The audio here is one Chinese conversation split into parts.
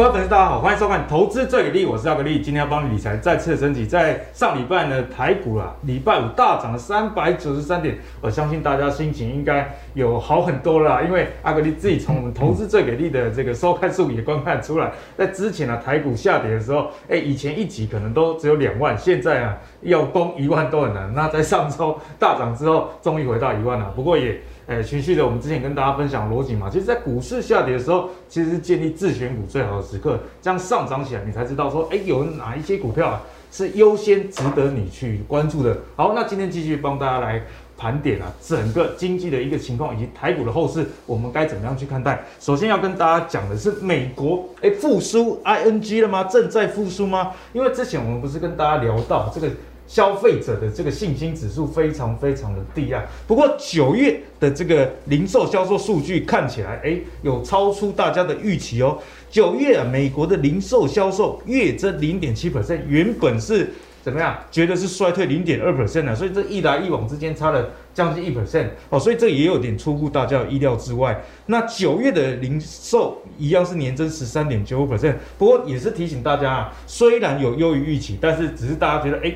各位粉丝，大家好，欢迎收看《投资最给力》，我是阿格力，今天要帮你理财再次升级。在上礼拜呢，台股啊，礼拜五大涨了三百九十三点，我相信大家心情应该有好很多了，因为阿格力自己从我们《投资最给力》的这个收看数也观看出来，在之前啊，台股下跌的时候，哎，以前一集可能都只有两万，现在啊，要攻一万都很难。那在上周大涨之后，终于回到一万了，不过也。诶，循序的，我们之前跟大家分享逻辑嘛，其实，在股市下跌的时候，其实是建立自选股最好的时刻，这样上涨起来，你才知道说，诶，有哪一些股票啊是优先值得你去关注的。好，那今天继续帮大家来盘点啊，整个经济的一个情况以及台股的后市，我们该怎么样去看待？首先要跟大家讲的是，美国诶复苏 ing 了吗？正在复苏吗？因为之前我们不是跟大家聊到这个。消费者的这个信心指数非常非常的低啊，不过九月的这个零售销售数据看起来，哎，有超出大家的预期哦。九月啊，美国的零售销售月增零点七 percent，原本是怎么样？觉得是衰退零点二 percent 啊，所以这一来一往之间差了将近一 percent 哦，所以这也有点出乎大家的意料之外。那九月的零售一样是年增十三点九 percent，不过也是提醒大家啊，虽然有优于预期，但是只是大家觉得哎。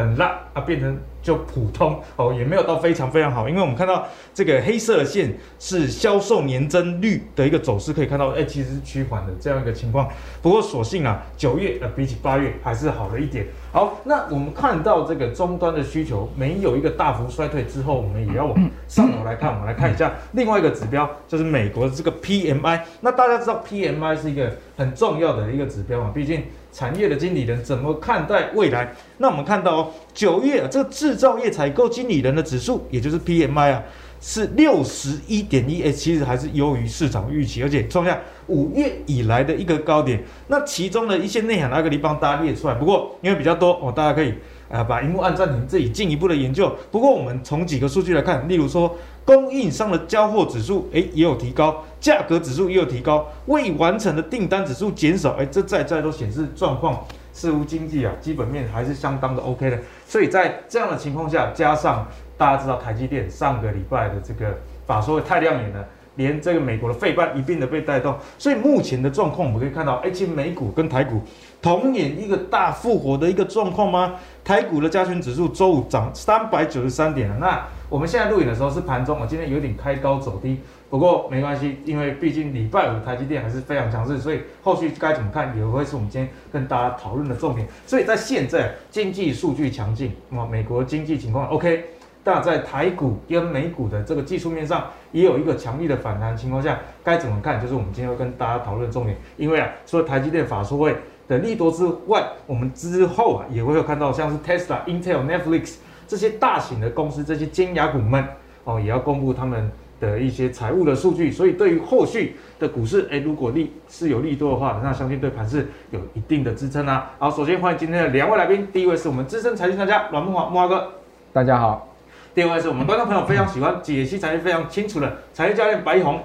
很烂啊，变成就普通哦，也没有到非常非常好，因为我们看到这个黑色的线是销售年增率的一个走势，可以看到，哎，其实是趋缓的这样一个情况。不过所幸啊，九月呃比起八月还是好了一点。好，那我们看到这个终端的需求没有一个大幅衰退之后，我们也要往上头来看，我们来看一下另外一个指标，就是美国的这个 PMI。那大家知道 PMI 是一个很重要的一个指标嘛，毕竟。产业的经理人怎么看待未来？那我们看到哦，九月啊，这个制造业采购经理人的指数，也就是 PMI 啊，是六十一点一，哎，其实还是优于市场预期，而且创下五月以来的一个高点。那其中的一些内涵，那个地方大家列出来。不过因为比较多哦，大家可以啊把荧幕按暂停，自己进一步的研究。不过我们从几个数据来看，例如说。供应商的交货指数，诶也有提高，价格指数也有提高，未完成的订单指数减少，诶这在在都显示状况似乎经济啊基本面还是相当的 OK 的。所以在这样的情况下，加上大家知道台积电上个礼拜的这个法说太亮眼了，连这个美国的费半一并的被带动，所以目前的状况我们可以看到，诶其实美股跟台股同演一个大复活的一个状况吗？台股的加权指数周五涨三百九十三点了，那。我们现在录影的时候是盘中啊，今天有点开高走低，不过没关系，因为毕竟礼拜五台积电还是非常强势，所以后续该怎么看也会是我们今天跟大家讨论的重点。所以在现在经济数据强劲，那美国经济情况 OK，但在台股跟美股的这个技术面上也有一个强力的反弹情况下，该怎么看？就是我们今天会跟大家讨论重点。因为啊，除了台积电法说会的利多之外，我们之后啊也会有看到像是 Tesla、Intel、Netflix。这些大型的公司，这些尖牙股们哦，也要公布他们的一些财务的数据，所以对于后续的股市，诶，如果利是有利多的话，那相信对盘势有一定的支撑啊。好，首先欢迎今天的两位来宾，第一位是我们资深财经专家阮慕驊，慕驊哥，大家好；第二位是我们观众朋友非常喜欢解析财经非常清楚的才艺教练白一宏，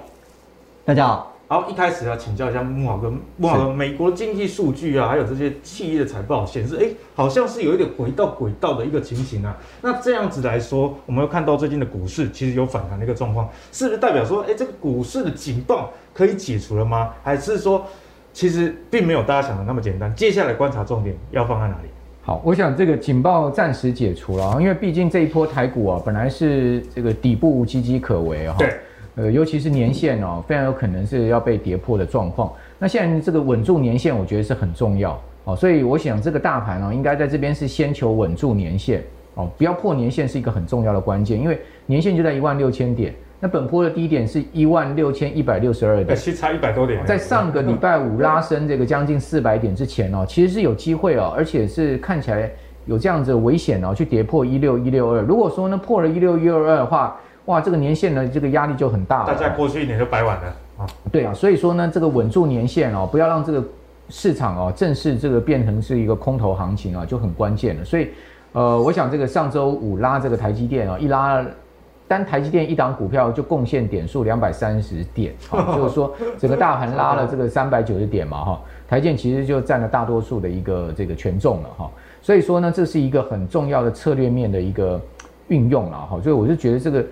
大家好。好，一开始要请教一下慕驊哥，慕驊哥，美国经济数据啊，还有这些企业的财报显示，哎，好像是有一点回到轨道的一个情形啊。那这样子来说，我们会看到最近的股市其实有反弹的一个状况，是不是代表说，哎，这个股市的警报可以解除了吗？还是说，其实并没有大家想的那么简单？接下来观察重点要放在哪里？好，我想这个警报暂时解除了，因为毕竟这一波台股啊，本来是这个底部岌岌可危哈。对。呃，尤其是年线哦，非常有可能是要被跌破的状况。那现在这个稳住年线，我觉得是很重要哦。所以我想这个大盘哦，应该在这边是先求稳住年线哦，不要破年线是一个很重要的关键。因为年线就在一万六千点，那本波的低点是一万六千一百六十二点，其实差一百多点。在上个礼拜五拉升这个将近四百点之前哦，其实是有机会哦，而且是看起来有这样子的危险哦，去跌破一六一六二。如果说呢破了一六一六二的话，哇，这个年限呢，这个压力就很大了。大家过去一年就白玩了啊。对啊，所以说呢，这个稳住年限哦，不要让这个市场哦正式这个变成是一个空头行情啊，就很关键了。所以，呃，我想这个上周五拉这个台积电啊，一拉单台积电一档股票就贡献点数两百三十点，啊，就是说整个大盘拉了这个 三百九十点嘛哈，台建其实就占了大多数的一个这个权重了哈。所以说呢，这是一个很重要的策略面的一个运用了哈。所以我就觉得这个。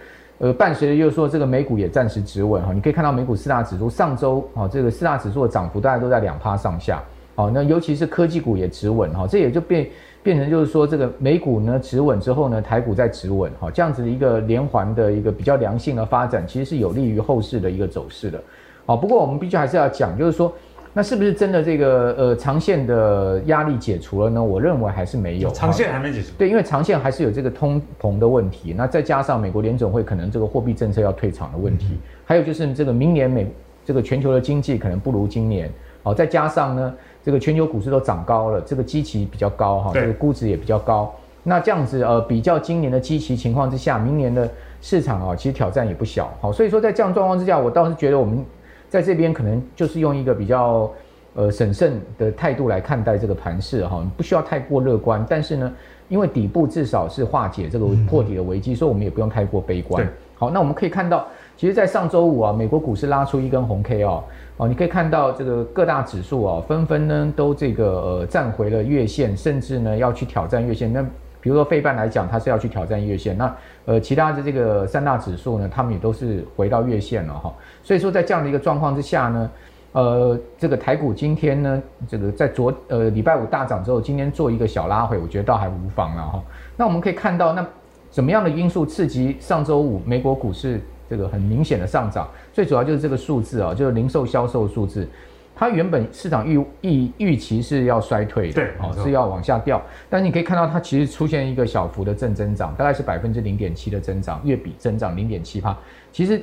呃，伴随着就是说这个美股也暂时止稳哈，你可以看到美股四大指数上周啊，这个四大指数的涨幅大概都在两趴上下，好，那尤其是科技股也止稳哈，这也就变变成就是说这个美股呢止稳之后呢，台股再止稳哈，这样子的一个连环的一个比较良性的发展，其实是有利于后市的一个走势的，好，不过我们必须还是要讲，就是说。那是不是真的这个呃长线的压力解除了呢？我认为还是没有，长线还没解除。对，因为长线还是有这个通膨的问题。那再加上美国联总会可能这个货币政策要退场的问题，嗯、还有就是这个明年美这个全球的经济可能不如今年。哦，再加上呢，这个全球股市都涨高了，这个基期比较高哈，这个估值也比较高。那这样子呃比较今年的基期情况之下，明年的市场啊其实挑战也不小。好，所以说在这样状况之下，我倒是觉得我们。在这边可能就是用一个比较呃审慎的态度来看待这个盘势哈，不需要太过乐观。但是呢，因为底部至少是化解这个破底的危机，所以我们也不用太过悲观。好，那我们可以看到，其实，在上周五啊，美国股市拉出一根红 K 哦，哦，你可以看到这个各大指数啊，纷纷呢都这个呃站回了月线，甚至呢要去挑战月线。那比如说费半来讲，它是要去挑战月线。那呃，其他的这个三大指数呢，他们也都是回到月线了哈。所以说，在这样的一个状况之下呢，呃，这个台股今天呢，这个在昨呃礼拜五大涨之后，今天做一个小拉回，我觉得倒还无妨了哈。那我们可以看到，那什么样的因素刺激上周五美国股市这个很明显的上涨？最主要就是这个数字啊，就是零售销售数字。它原本市场预预预期是要衰退的，对，哦，是要往下掉。但是你可以看到，它其实出现一个小幅的正增长，大概是百分之零点七的增长，月比增长零点七趴。其实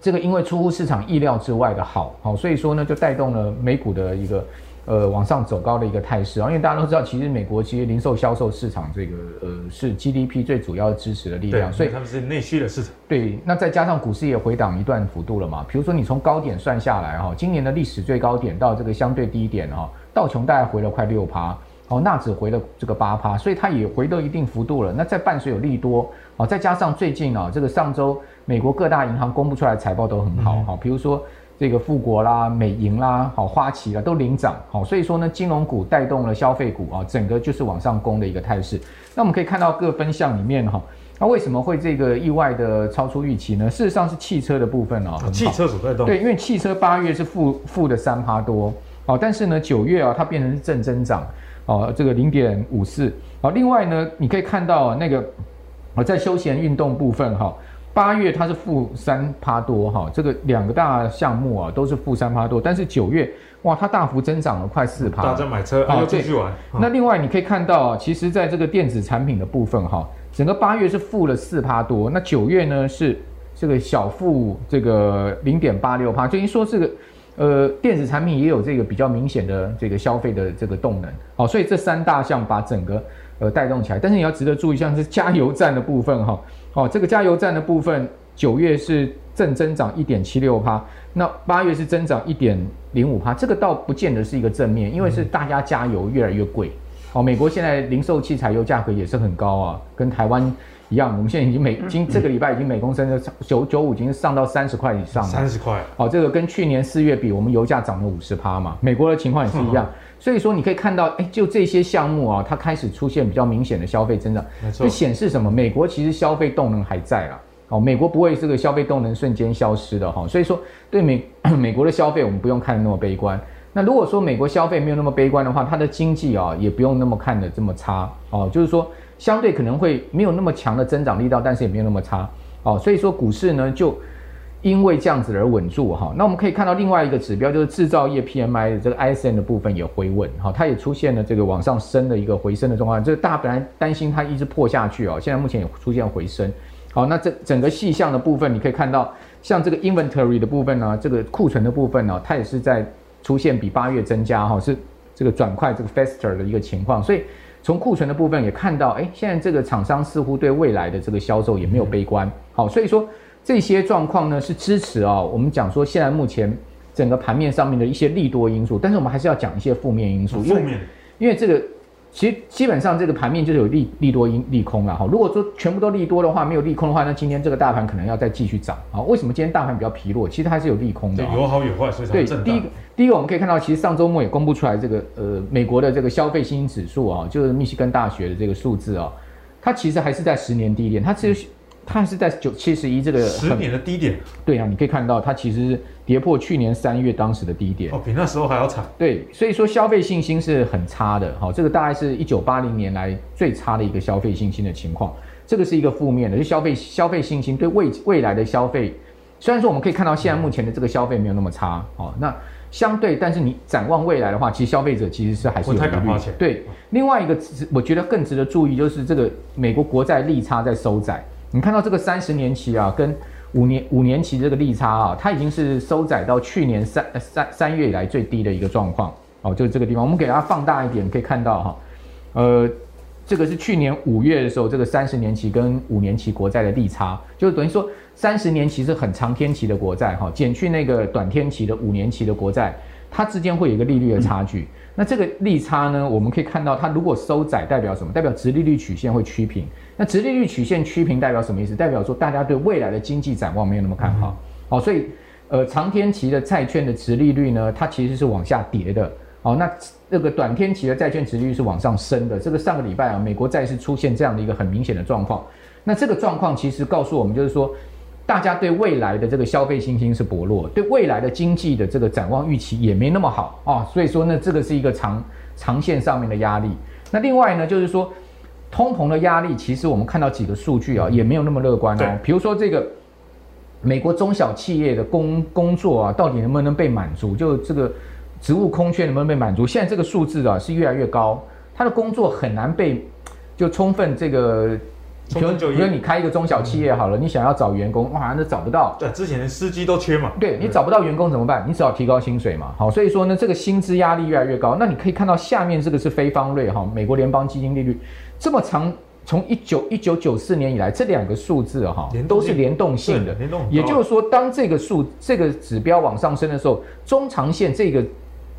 这个因为出乎市场意料之外的好，好，所以说呢，就带动了美股的一个。呃，往上走高的一个态势啊，因为大家都知道，其实美国其实零售销售市场这个呃是 GDP 最主要支持的力量，所以他们是内需的市场。对，那再加上股市也回档一段幅度了嘛，比如说你从高点算下来哈，今年的历史最高点到这个相对低点哈，道琼大概回了快六趴，哦，纳指回了这个八趴，所以它也回到一定幅度了。那再伴随有利多，哦，再加上最近啊，这个上周美国各大银行公布出来的财报都很好哈，比如说。这个富国啦、美银啦、好花旗啦都领涨，好，所以说呢，金融股带动了消费股啊，整个就是往上攻的一个态势。那我们可以看到各分项里面哈，那为什么会这个意外的超出预期呢？事实上是汽车的部分哦，汽车所带动。对，因为汽车八月是负负的三趴多，好，但是呢九月啊它变成是正增长，哦，这个零点五四，好，另外呢你可以看到那个啊在休闲运动部分哈。八月它是负三趴多哈，这个两个大项目啊都是负三趴多，但是九月哇，它大幅增长了快四趴。大家买车啊，继续玩。那另外你可以看到啊，其实在这个电子产品的部分哈，整个八月是负了四趴多，那九月呢是这个小负这个零点八六趴，就一说这个呃电子产品也有这个比较明显的这个消费的这个动能，好，所以这三大项把整个呃带动起来，但是你要值得注意，像是加油站的部分哈。哦，这个加油站的部分，九月是正增长一点七六趴，那八月是增长一点零五趴，这个倒不见得是一个正面，因为是大家加油越来越贵。哦，美国现在零售汽柴油价格也是很高啊，跟台湾一样，我们现在已经每今这个礼拜已经每公升的九九五已经上到三十块以上了。三十块。哦，这个跟去年四月比，我们油价涨了五十趴嘛，美国的情况也是一样。所以说你可以看到，哎，就这些项目啊，它开始出现比较明显的消费增长，就显示什么？美国其实消费动能还在啦。哦，美国不会这个消费动能瞬间消失的哈。所以说，对美 美国的消费，我们不用看得那么悲观。那如果说美国消费没有那么悲观的话，它的经济啊，也不用那么看的这么差哦。就是说，相对可能会没有那么强的增长力道，但是也没有那么差哦。所以说，股市呢就。因为这样子而稳住哈，那我们可以看到另外一个指标就是制造业 PMI 的这个 ISM 的部分也回稳哈，它也出现了这个往上升的一个回升的状况。这个大家本来担心它一直破下去哦，现在目前也出现回升。好，那这整个细项的部分你可以看到，像这个 inventory 的部分呢，这个库存的部分呢，它也是在出现比八月增加哈，是这个转快这个 faster 的一个情况。所以从库存的部分也看到，哎，现在这个厂商似乎对未来的这个销售也没有悲观。好，所以说。这些状况呢是支持啊，我们讲说现在目前整个盘面上面的一些利多因素，但是我们还是要讲一些负面因素。负面，因为这个其实基本上这个盘面就是有利利多因利空了哈。如果说全部都利多的话，没有利空的话，那今天这个大盘可能要再继续涨啊。为什么今天大盘比较疲弱？其实还是有利空的，有好有坏，所以才。对，第一个第一个我们可以看到，其实上周末也公布出来这个呃美国的这个消费信心指数啊，就是密西根大学的这个数字啊，它其实还是在十年低点，它其实。它是在九七十一这个十年的低点。对啊，你可以看到它其实跌破去年三月当时的低点。哦，比那时候还要惨。对，所以说消费信心是很差的。好，这个大概是一九八零年来最差的一个消费信心的情况。这个是一个负面的，就消费消费信心对未未来的消费，虽然说我们可以看到现在目前的这个消费没有那么差。哦，那。相对，但是你展望未来的话，其实消费者其实是还是有不太敢花钱。对，另外一个我觉得更值得注意就是这个美国国债利差在收窄。你看到这个三十年期啊，跟五年五年期这个利差啊，它已经是收窄到去年三三三月以来最低的一个状况。哦，就是这个地方，我们给它放大一点，可以看到哈，呃，这个是去年五月的时候，这个三十年期跟五年期国债的利差，就等于说。三十年期是很长天期的国债，哈，减去那个短天期的五年期的国债，它之间会有一个利率的差距。那这个利差呢，我们可以看到，它如果收窄，代表什么？代表直利率曲线会趋平。那直利率曲线趋平代表什么意思？代表说大家对未来的经济展望没有那么看好。好、嗯，所以呃，长天期的债券的直利率呢，它其实是往下跌的。好，那那个短天期的债券直利率是往上升的。这个上个礼拜啊，美国债市出现这样的一个很明显的状况。那这个状况其实告诉我们，就是说。大家对未来的这个消费信心是薄弱，对未来的经济的这个展望预期也没那么好啊、哦，所以说呢，这个是一个长长线上面的压力。那另外呢，就是说通膨的压力，其实我们看到几个数据啊，也没有那么乐观哦。比如说这个美国中小企业的工工作啊，到底能不能被满足？就这个职务空缺能不能被满足？现在这个数字啊是越来越高，它的工作很难被就充分这个。比如，比如你开一个中小企业好了，嗯、你想要找员工，哇，那找不到。对，之前的司机都缺嘛。对，你找不到员工怎么办？你只好提高薪水嘛。好，所以说呢，这个薪资压力越来越高。那你可以看到下面这个是非方瑞哈，美国联邦基金利率这么长，从一九一九九四年以来，这两个数字哈，都是联动性的。联动。也就是说，当这个数这个指标往上升的时候，中长线这个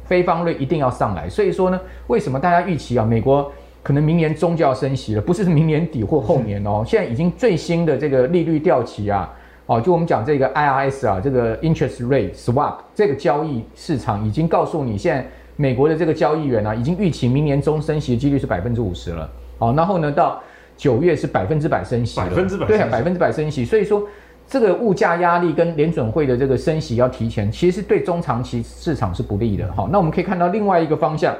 非方瑞一定要上来。所以说呢，为什么大家预期啊，美国？可能明年中就要升息了，不是明年底或后年哦。现在已经最新的这个利率调期啊，哦，就我们讲这个 IRS 啊，这个 interest rate swap 这个交易市场已经告诉你，现在美国的这个交易员啊，已经预期明年中升息的几率是百分之五十了。哦，然后呢，到九月是百分之百升息，百分之百对，百分之百升息。所以说，这个物价压力跟联准会的这个升息要提前，其实是对中长期市场是不利的。好，那我们可以看到另外一个方向。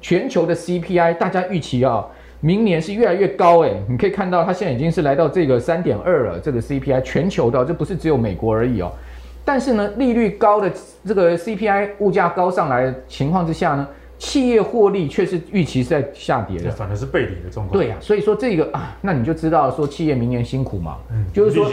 全球的 CPI，大家预期啊，明年是越来越高诶，你可以看到它现在已经是来到这个三点二了。这个 CPI 全球的，这不是只有美国而已哦。但是呢，利率高的这个 CPI 物价高上来的情况之下呢，企业获利却是预期是在下跌的，反而是背离的状况。对呀、啊，所以说这个啊，那你就知道说企业明年辛苦嘛，嗯，就是说。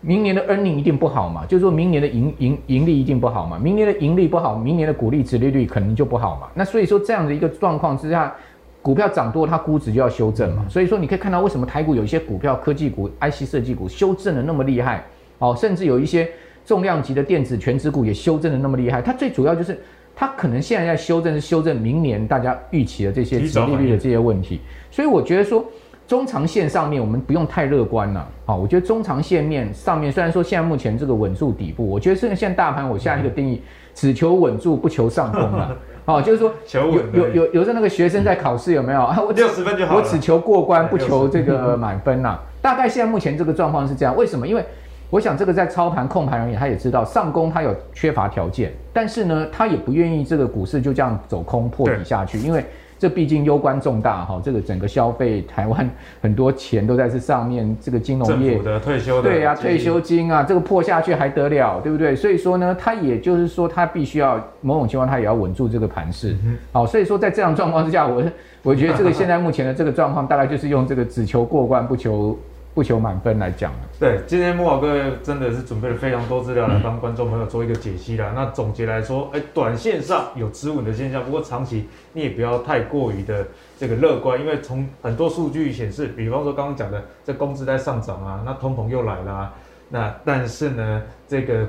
明年的 earning 一定不好嘛，就是说明年的盈盈盈利一定不好嘛，明年的盈利不好，明年的股利值利率可能就不好嘛。那所以说这样的一个状况之下，股票涨多，它估值就要修正嘛。所以说你可以看到为什么台股有一些股票、科技股、IC 设计股修正的那么厉害，哦，甚至有一些重量级的电子全值股也修正的那么厉害。它最主要就是它可能现在在修正，是修正明年大家预期的这些殖利率的这些问题。所以我觉得说。中长线上面我们不用太乐观了，好，我觉得中长线面上面虽然说现在目前这个稳住底部，我觉得现在现在大盘我下一个定义只求稳住不求上攻了，好，就是说有有有有的那个学生在考试有没有？我六十分就好，我只求过关 不求这个满分呐。大概现在目前这个状况是这样，为什么？因为我想这个在操盘控盘而言，他也知道上攻他有缺乏条件，但是呢，他也不愿意这个股市就这样走空破底下去，因为。这毕竟攸关重大哈，这个整个消费，台湾 很多钱都在这上面。这个金融业的退休的对呀、啊，退休金啊，这个破下去还得了，对不对？所以说呢，他也就是说，他必须要某种情况，他也要稳住这个盘势。好、嗯，所以说在这样状况之下，我我觉得这个现在目前的这个状况，大概就是用这个只求过关不求。不求满分来讲，对，今天慕驊哥真的是准备了非常多资料来帮观众朋友做一个解析啦。那总结来说，哎，短线上有止稳的现象，不过长期你也不要太过于的这个乐观，因为从很多数据显示，比方说刚刚讲的这工资在上涨啊，那通膨又来了啊，那但是呢，这个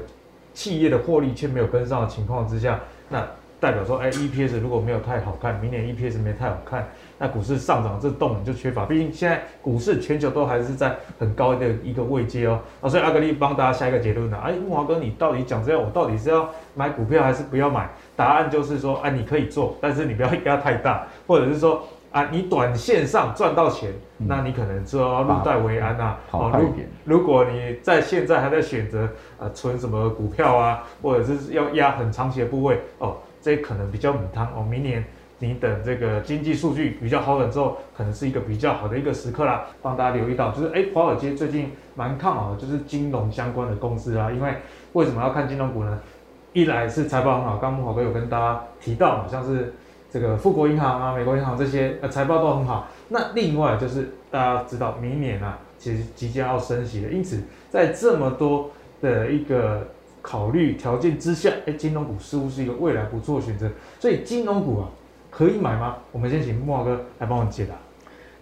企业的获利却没有跟上的情况之下，那代表说，哎，EPS 如果没有太好看，明年 EPS 没太好看。那股市上涨这动能就缺乏，毕竟现在股市全球都还是在很高的一个位阶哦。啊，所以阿格力帮大家下一个结论呢，哎，木华哥，你到底讲这样，我到底是要买股票还是不要买？答案就是说，哎，你可以做，但是你不要压太大，或者是说啊，你短线上赚到钱，嗯、那你可能就要入袋为安啊。好快一点。如果你在现在还在选择啊存什么股票啊，或者是要压很长期的部位哦，这可能比较母汤哦。明年你等这个经济数据比较好了之后，可能是一个比较好的一个时刻啦。帮大家留意到，就是哎，华尔街最近蛮看好的，就是金融相关的公司啊。因为为什么要看金融股呢？一来是财报很好，刚刚慕郝哥有跟大家提到，好像是。这个富国银行啊，美国银行这些呃财报都很好。那另外就是大家知道，明年啊，其实即将要升息了，因此在这么多的一个考虑条件之下，哎，金融股似乎是一个未来不错的选择。所以金融股啊，可以买吗？我们先请木华哥来帮我解答。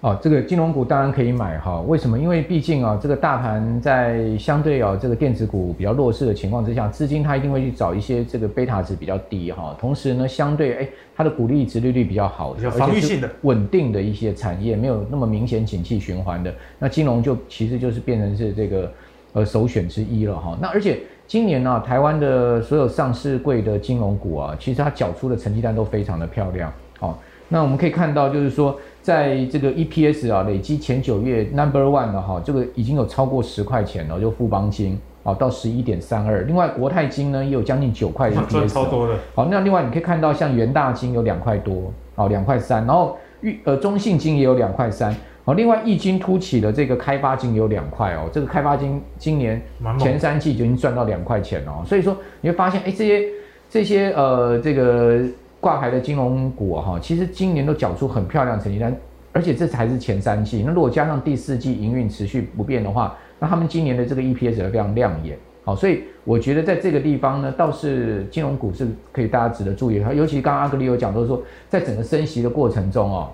哦，这个金融股当然可以买哈，为什么？因为毕竟啊，这个大盘在相对啊这个电子股比较弱势的情况之下，资金它一定会去找一些这个贝塔值比较低哈，同时呢，相对哎它的股利值利率比较好，比较防御性的稳定的一些产业，没有那么明显景气循环的，那金融就其实就是变成是这个呃首选之一了哈。那而且今年呢、啊，台湾的所有上市柜的金融股啊，其实它缴出的成绩单都非常的漂亮，好。那我们可以看到，就是说，在这个 EPS 啊，累积前九月 Number One 的哈，这个已经有超过十块钱了，就富邦金啊，到十一点三二。另外，国泰金呢也有将近九块的 EPS，超多的。好，那另外你可以看到，像元大金有两块多，啊，两块三。然后玉呃中信金也有两块三。好，另外异军突起的这个开发金有两块哦，这个开发金今年前三季就已经赚到两块钱哦。所以说你会发现，哎，这些这些呃这个。挂牌的金融股哈，其实今年都缴出很漂亮成绩单，而且这才是前三季。那如果加上第四季营运持续不变的话，那他们今年的这个 EPS 也非常亮眼。好，所以我觉得在这个地方呢，倒是金融股是可以大家值得注意的。尤其刚刚阿格里有讲到说，在整个升息的过程中哦，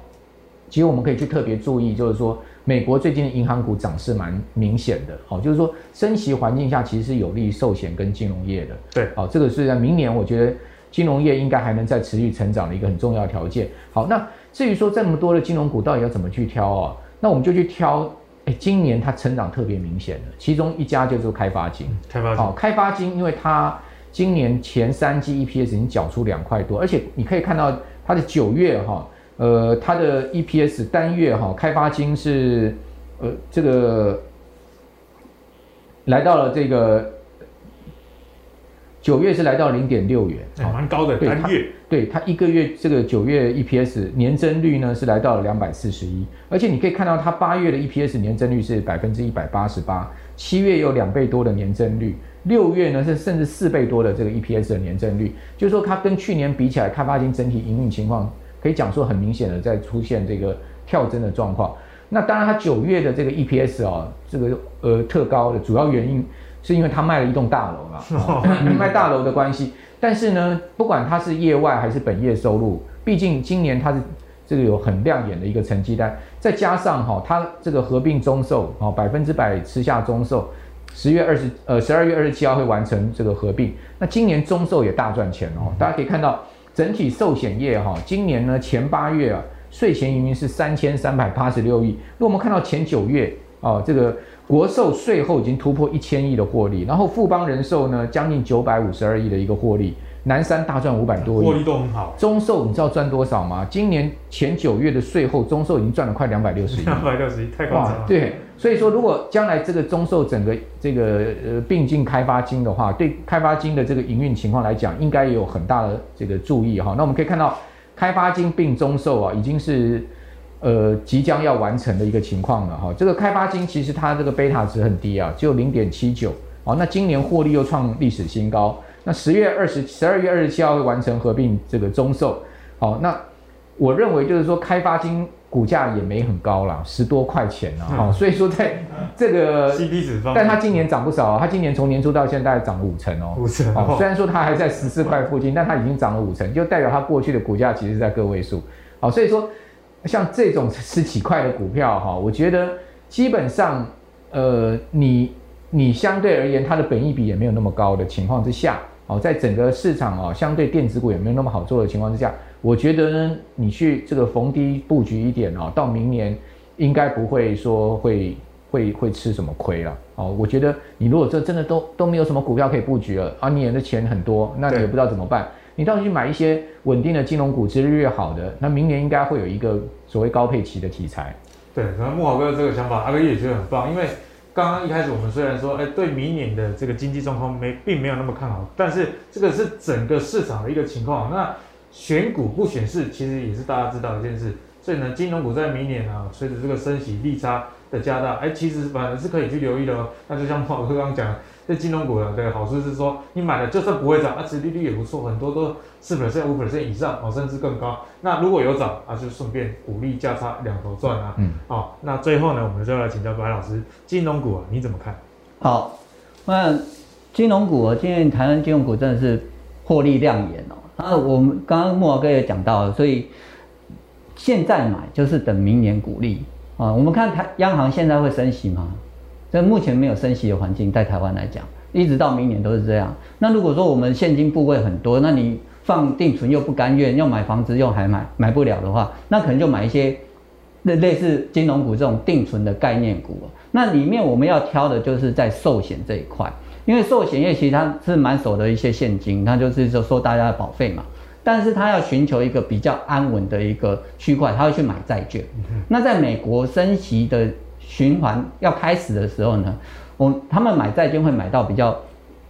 其实我们可以去特别注意，就是说美国最近的银行股涨势蛮明显的。好，就是说升息环境下其实是有利于寿险跟金融业的。对，好，这个是在明年我觉得。金融业应该还能再持续成长的一个很重要条件。好，那至于说这么多的金融股到底要怎么去挑啊？那我们就去挑，哎，今年它成长特别明显的，其中一家就是开发金。开发金，好，开发金，因为它今年前三季 EPS 已经缴出两块多，而且你可以看到它的九月哈，呃，它的 EPS 单月哈，开发金是呃这个来到了这个。九月是来到零点六元，蛮、欸、高的单月。对它一个月这个九月 EPS 年增率呢是来到了两百四十一，而且你可以看到它八月的 EPS 年增率是百分之一百八十八，七月有两倍多的年增率，六月呢是甚至四倍多的这个 EPS 的年增率，就是说它跟去年比起来，开发金整体营运情况可以讲说很明显的在出现这个跳增的状况。那当然它九月的这个 EPS 啊、哦，这个呃特高的主要原因。是因为他卖了一栋大楼嘛，卖大楼的关系。但是呢，不管它是业外还是本业收入，毕竟今年它是这个有很亮眼的一个成绩单，再加上哈，它这个合并中寿啊，百分之百吃下中寿，十月二十呃十二月二十七号会完成这个合并。那今年中寿也大赚钱哦，大家可以看到整体寿险业哈，今年呢前八月啊，税前盈余是三千三百八十六亿。那我们看到前九月啊，这个。国寿税后已经突破一千亿的获利，然后富邦人寿呢，将近九百五十二亿的一个获利，南山大赚五百多亿，获利都很好。中寿你知道赚多少吗？今年前九月的税后，中寿已经赚了快两百六十亿。两百六十亿太夸张了。对，所以说如果将来这个中寿整个这个呃并进开发金的话，对开发金的这个营运情况来讲，应该也有很大的这个注意哈。那我们可以看到，开发金并中寿啊，已经是。呃，即将要完成的一个情况了哈。这个开发金其实它这个贝塔值很低啊，只有零点七九。哦，那今年获利又创历史新高。那十月二十、十二月二十七号会完成合并这个中售。好，那我认为就是说开发金股价也没很高啦，十多块钱啊。好，所以说在 这个 CP 值方，但它今年涨不少，它今年从年初到现在涨了五成哦。五成。哦，虽然说它还在十四块附近，但它已经涨了五成，就代表它过去的股价其实在个位数。好，所以说。像这种十几块的股票哈，我觉得基本上，呃，你你相对而言，它的本益比也没有那么高的情况之下，哦，在整个市场哦，相对电子股也没有那么好做的情况之下，我觉得呢，你去这个逢低布局一点哦，到明年应该不会说会会会吃什么亏了哦。我觉得你如果这真的都都没有什么股票可以布局了，啊，你的钱很多，那你也不知道怎么办。你到底去买一些稳定的金融股，值日越好的，那明年应该会有一个所谓高配期的题材。对，可能慕驊哥这个想法，阿哥也觉得很棒，因为刚刚一开始我们虽然说，哎，对明年的这个经济状况没并没有那么看好，但是这个是整个市场的一个情况。那选股不选市，其实也是大家知道一件事。所以呢，金融股在明年啊，随着这个升息利差的加大，哎，其实反而是可以去留意的哦。那就像我刚刚讲，这金融股的这个好处是说，你买了就算不会涨，啊，殖利率也不错，很多都四 percent、五 percent 以上哦，甚至更高。那如果有涨啊，就顺便股利价差两头赚啊。嗯。好，那最后呢，我们就来请教白老师，金融股啊，你怎么看？好，那金融股啊，今天台湾金融股真的是获利亮眼哦。那，我们刚刚慕驊哥也讲到了，所以。现在买就是等明年股利啊！我们看台央行现在会升息吗？这目前没有升息的环境，在台湾来讲，一直到明年都是这样。那如果说我们现金部位很多，那你放定存又不甘愿，要买房子又还买买不了的话，那可能就买一些类类似金融股这种定存的概念股。那里面我们要挑的就是在寿险这一块，因为寿险业其实它是蛮守的一些现金，它就是说收大家的保费嘛。但是他要寻求一个比较安稳的一个区块，他会去买债券。那在美国升息的循环要开始的时候呢，我他们买债券会买到比较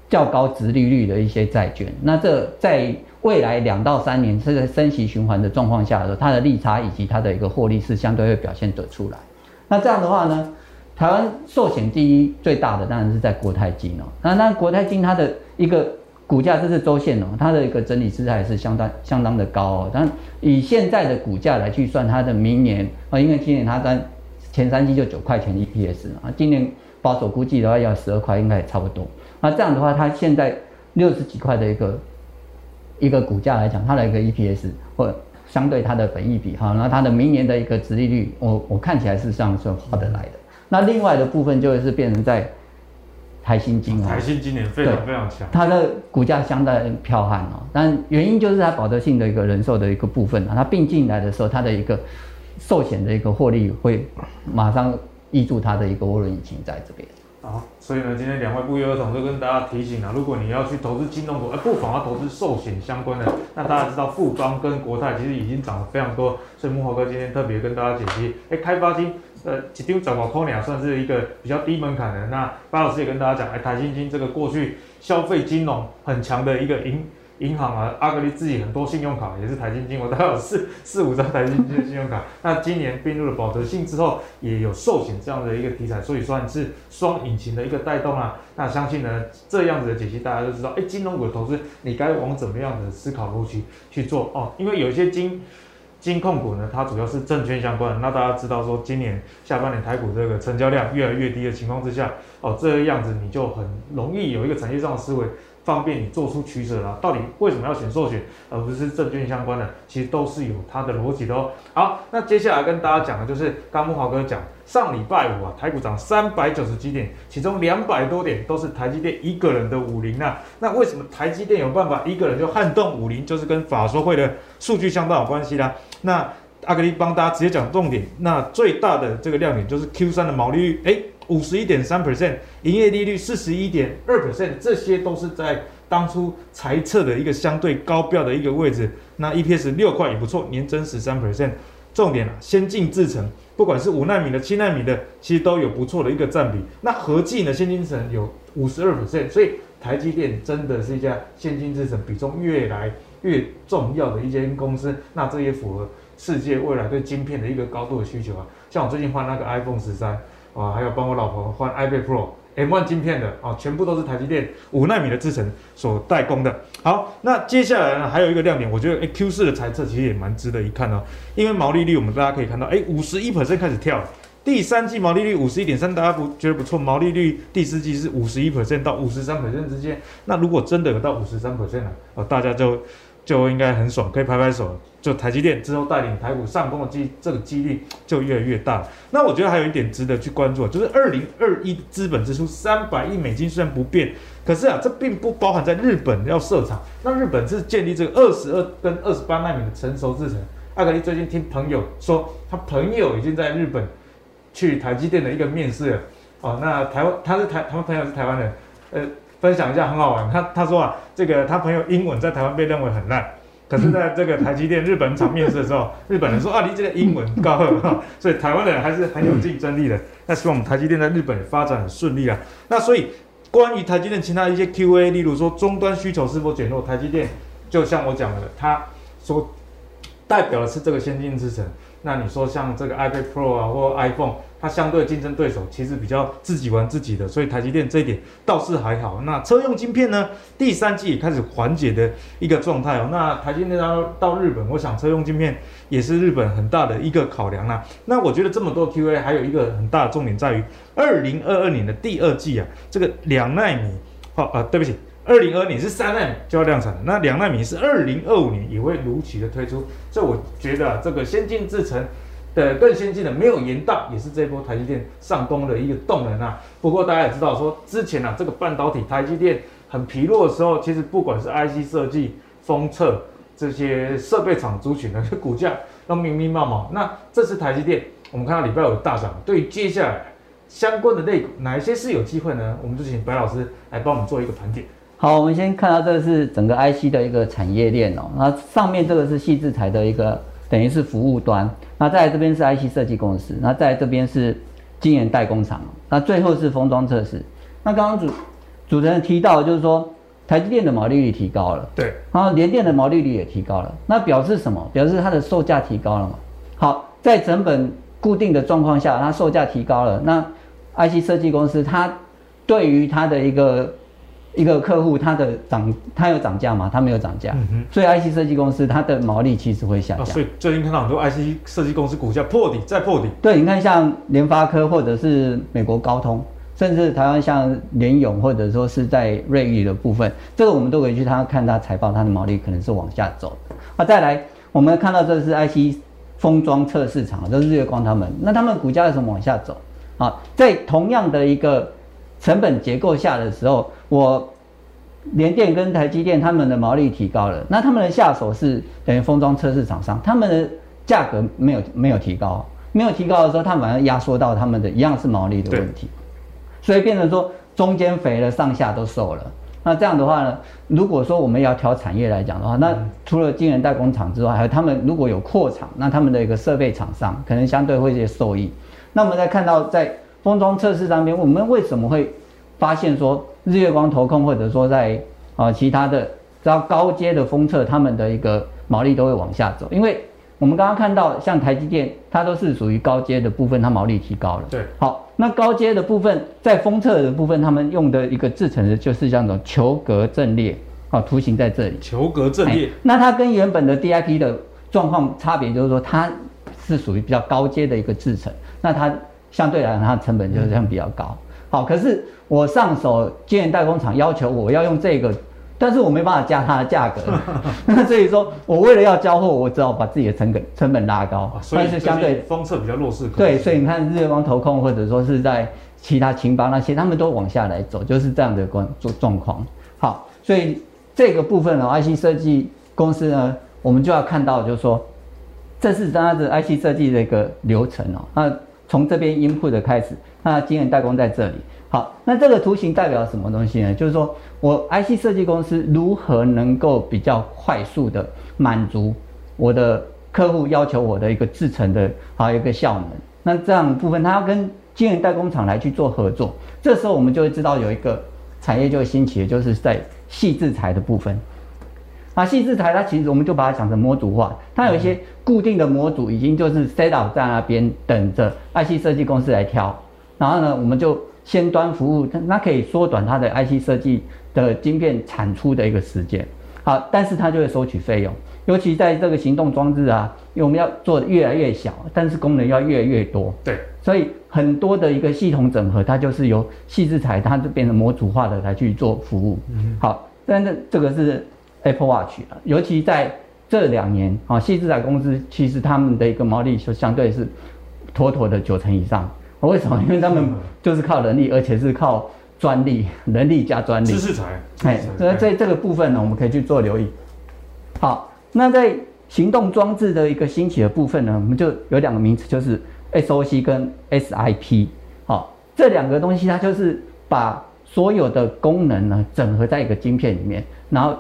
较高殖利率的一些债券。那这在未来两到三年是在升息循环的状况下的时候，它的利差以及它的一个获利是相对会表现得出来。那这样的话呢，台湾寿险第一最大的当然是在国泰金哦。那那国泰金它的一个。股价这是周线哦，它的一个整理姿态是相当相当的高哦。但以现在的股价来去算，它的明年啊，因为今年它在前三季就九块钱 EPS 啊，今年保守估计的话要十二块，应该也差不多。那这样的话，它现在六十几块的一个一个股价来讲，它的一个 EPS 或相对它的本益比哈，那它的明年的一个殖利率，我我看起来是上算划得来的。那另外的部分就是变成在。台新金哦，台新今年非常非常强，它的股价相当彪悍哦，但原因就是它保德信的一个人寿的一个部分啊，它并进来的时候，它的一个寿险的一个获利会马上挹注它的一个涡轮引擎在这边。好，所以呢，今天两位不约而同就跟大家提醒啊，如果你要去投资金融股，哎，不妨要投资寿险相关的。那大家知道富邦跟国泰其实已经涨了非常多，所以慕驊哥今天特别跟大家解析，哎，开发金。呃，一张十五块两算是一个比较低门槛的。那巴老师也跟大家讲，哎，台新金这个过去消费金融很强的一个银银行啊，阿格力自己很多信用卡也是台金金，我大概有四四五张台金金的信用卡。那今年并入了保德信之后，也有寿险这样的一个题材，所以算是双引擎的一个带动啊。那相信呢，这样子的解析大家都知道，哎，金融股的投资你该往怎么样的思考路去去做哦？因为有一些金。金控股呢，它主要是证券相关。那大家知道说，今年下半年台股这个成交量越来越低的情况之下，哦，这个样子你就很容易有一个产业上的思维，方便你做出取舍啦。到底为什么要选寿险而不是证券相关的？其实都是有它的逻辑的哦。好，那接下来跟大家讲的就是，刚木华哥讲，上礼拜五啊，台股涨三百九十几点，其中两百多点都是台积电一个人的武林啊。那为什么台积电有办法一个人就撼动武林？就是跟法说会的数据相当有关系啦。那阿格力帮大家直接讲重点，那最大的这个亮点就是 Q 三的毛利率，哎，五十一点三 percent，营业利率四十一点二 percent，这些都是在当初财测的一个相对高标的一个位置。那 EPS 六块也不错，年增十三 percent。重点啊，先进制程，不管是五纳米的、七纳米的，其实都有不错的一个占比。那合计呢，先进制程有五十二 percent，所以台积电真的是一家先进制程比重越来越重要的一间公司，那这也符合世界未来对晶片的一个高度的需求啊。像我最近换那个 iPhone 十三啊，还有帮我老婆换 iPad Pro M1 晶片的啊，全部都是台积电五纳米的制程所代工的。好，那接下来呢，还有一个亮点，我觉得诶 Q 四的财测其实也蛮值得一看哦，因为毛利率我们大家可以看到，诶五十一 percent 开始跳，第三季毛利率五十一点三，大家不觉得不错？毛利率第四季是五十一 percent 到五十三 percent 之间，那如果真的有到五十三 percent 了，大家就。就应该很爽，可以拍拍手。就台积电之后带领台股上攻的机，这个几率就越来越大。那我觉得还有一点值得去关注，就是二零二一资本支出三百亿美金虽然不变，可是啊，这并不包含在日本要设厂。那日本是建立这个二十二跟二十八纳米的成熟制程。阿格力最近听朋友说，他朋友已经在日本去台积电的一个面试了。哦，那台湾他是台，他们朋友是台湾人，呃。分享一下，很好玩。他他说啊，这个他朋友英文在台湾被认为很烂，可是在这个台积电日本厂面试的时候，日本人说啊，你这个英文高，所以台湾人还是很有竞争力的。那希望我们台积电在日本发展很顺利啊。那所以关于台积电其他一些 Q&A，例如说终端需求是否减弱，台积电就像我讲的，他说代表的是这个先进制程。那你说像这个 iPad Pro 啊，或 iPhone，它相对竞争对手其实比较自己玩自己的，所以台积电这一点倒是还好。那车用晶片呢，第三季也开始缓解的一个状态哦。那台积电到到日本，我想车用晶片也是日本很大的一个考量啦。那我觉得这么多 QA 还有一个很大的重点在于，二零二二年的第二季啊，这个两奈米，好、哦、啊，对不起。二零二年是三奈米就要量产了，那两奈米是二零二五年也会如期的推出，所以我觉得啊，这个先进制程的更先进的没有延宕，也是这波台积电上攻的一个动能啊。不过大家也知道说，之前啊这个半导体台积电很疲弱的时候，其实不管是 IC 设计、封测这些设备厂族群的股价都密密麻麻。那这次台积电，我们看到礼拜五大涨，对于接下来相关的类股，哪一些是有机会呢？我们就请白老师来帮我们做一个盘点。好，我们先看到这个是整个 IC 的一个产业链哦。那上面这个是矽智财的一个等于是服务端，那在这边是 IC 设计公司，那在这边是晶圆代工厂，那最后是封装测试。那刚刚主主持人提到，就是说台积电的毛利率提高了，对，然后联电的毛利率也提高了，那表示什么？表示它的售价提高了嘛？好，在成本固定的状况下，它售价提高了，那 IC 设计公司它对于它的一个一个客户，他的涨，他有涨价吗？他没有涨价，嗯、所以 IC 设计公司它的毛利其实会下降。哦、所以最近看到很多 IC 设计公司股价破底再破底。对，你看像联发科或者是美国高通，甚至台湾像联咏或者说是在瑞昱的部分，这个我们都可以去他看他财报，它的毛利可能是往下走。啊，再来我们看到这是 IC 封装测试厂，都、就是日月光他们，那他们股价为什么往下走？啊，在同样的一个。成本结构下的时候，我联电跟台积电他们的毛利提高了，那他们的下手是等于封装测试厂商，他们的价格没有没有提高，没有提高的时候，他们反而压缩到他们的一样是毛利的问题，所以变成说中间肥了，上下都瘦了。那这样的话呢，如果说我们要挑产业来讲的话，那除了晶圆代工厂之外，还有他们如果有扩厂，那他们的一个设备厂商可能相对会一些受益。那我们再看到在。封装测试上面，我们为什么会发现说日月光投控或者说在啊其他的只要高阶的封测，他们的一个毛利都会往下走？因为我们刚刚看到像台积电，它都是属于高阶的部分，它毛利提高了。对，好，那高阶的部分在封测的部分，他们用的一个制成的就是像这种球格阵列，啊，图形在这里。球格阵列，那它跟原本的 DIP 的状况差别就是说，它是属于比较高阶的一个制程，那它。相对来讲，它的成本就是这样比较高。嗯、好，可是我上手晶圆代工厂要求我要用这个，但是我没办法加它的价格。那所以说我为了要交货，我只好把自己的成本成本拉高。啊、所以是相对封测比较弱势。对，所以你看日月光投控或者说是在其他勤邦那些，他们都往下来走，就是这样的状状况。好，所以这个部分呢，IC 设计公司呢，我们就要看到，就是说这是它的 IC 设计的一个流程哦。那从这边 input 的开始，那晶圆代工在这里。好，那这个图形代表什么东西呢？就是说我 IC 设计公司如何能够比较快速的满足我的客户要求我的一个制程的好一个效能。那这样部分，它要跟晶圆代工厂来去做合作。这时候我们就会知道有一个产业就会兴起，就是在细制材的部分。啊，矽智财它其实我们就把它想成模组化，它有一些固定的模组已经就是 set up 在那边等着 IC 设计公司来挑，然后呢，我们就先端服务，它可以缩短它的 IC 设计的晶片产出的一个时间。好，但是它就会收取费用，尤其在这个行动装置啊，因为我们要做的越来越小，但是功能要越来越多。对，所以很多的一个系统整合，它就是由矽智财它就变成模组化的来去做服务。嗯，好，但是这个是。Apple Watch 啊，尤其在这两年啊，矽智财公司其实他们的一个毛利就相对是妥妥的九成以上。为什么？因为他们就是靠人力，而且是靠专利，人力加专利。知识财。哎，所以在这个部分呢，我们可以去做留意。好，那在行动装置的一个兴起的部分呢，我们就有两个名词，就是 SOC 跟 SIP。好，这两个东西它就是把所有的功能呢整合在一个晶片里面，然后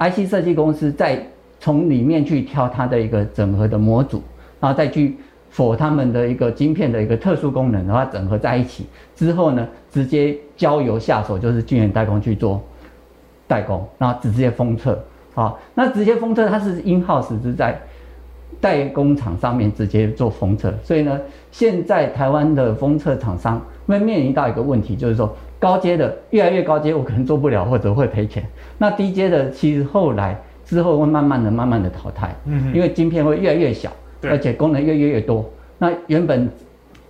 IC 设计公司再从里面去挑它的一个整合的模组，然后再去否他们的一个晶片的一个特殊功能，然后整合在一起之后呢，直接交由下手就是晶圆代工去做代工，然后直接封测。好，那直接封测它是 in house 是在代工厂上面直接做封测，所以呢，现在台湾的封测厂商会面临到一个问题，就是说高阶的越来越高阶，我可能做不了或者会赔钱。那低阶的其实后来之后会慢慢的、慢慢的淘汰，嗯，因为晶片会越来越小，对而且功能越越越多。那原本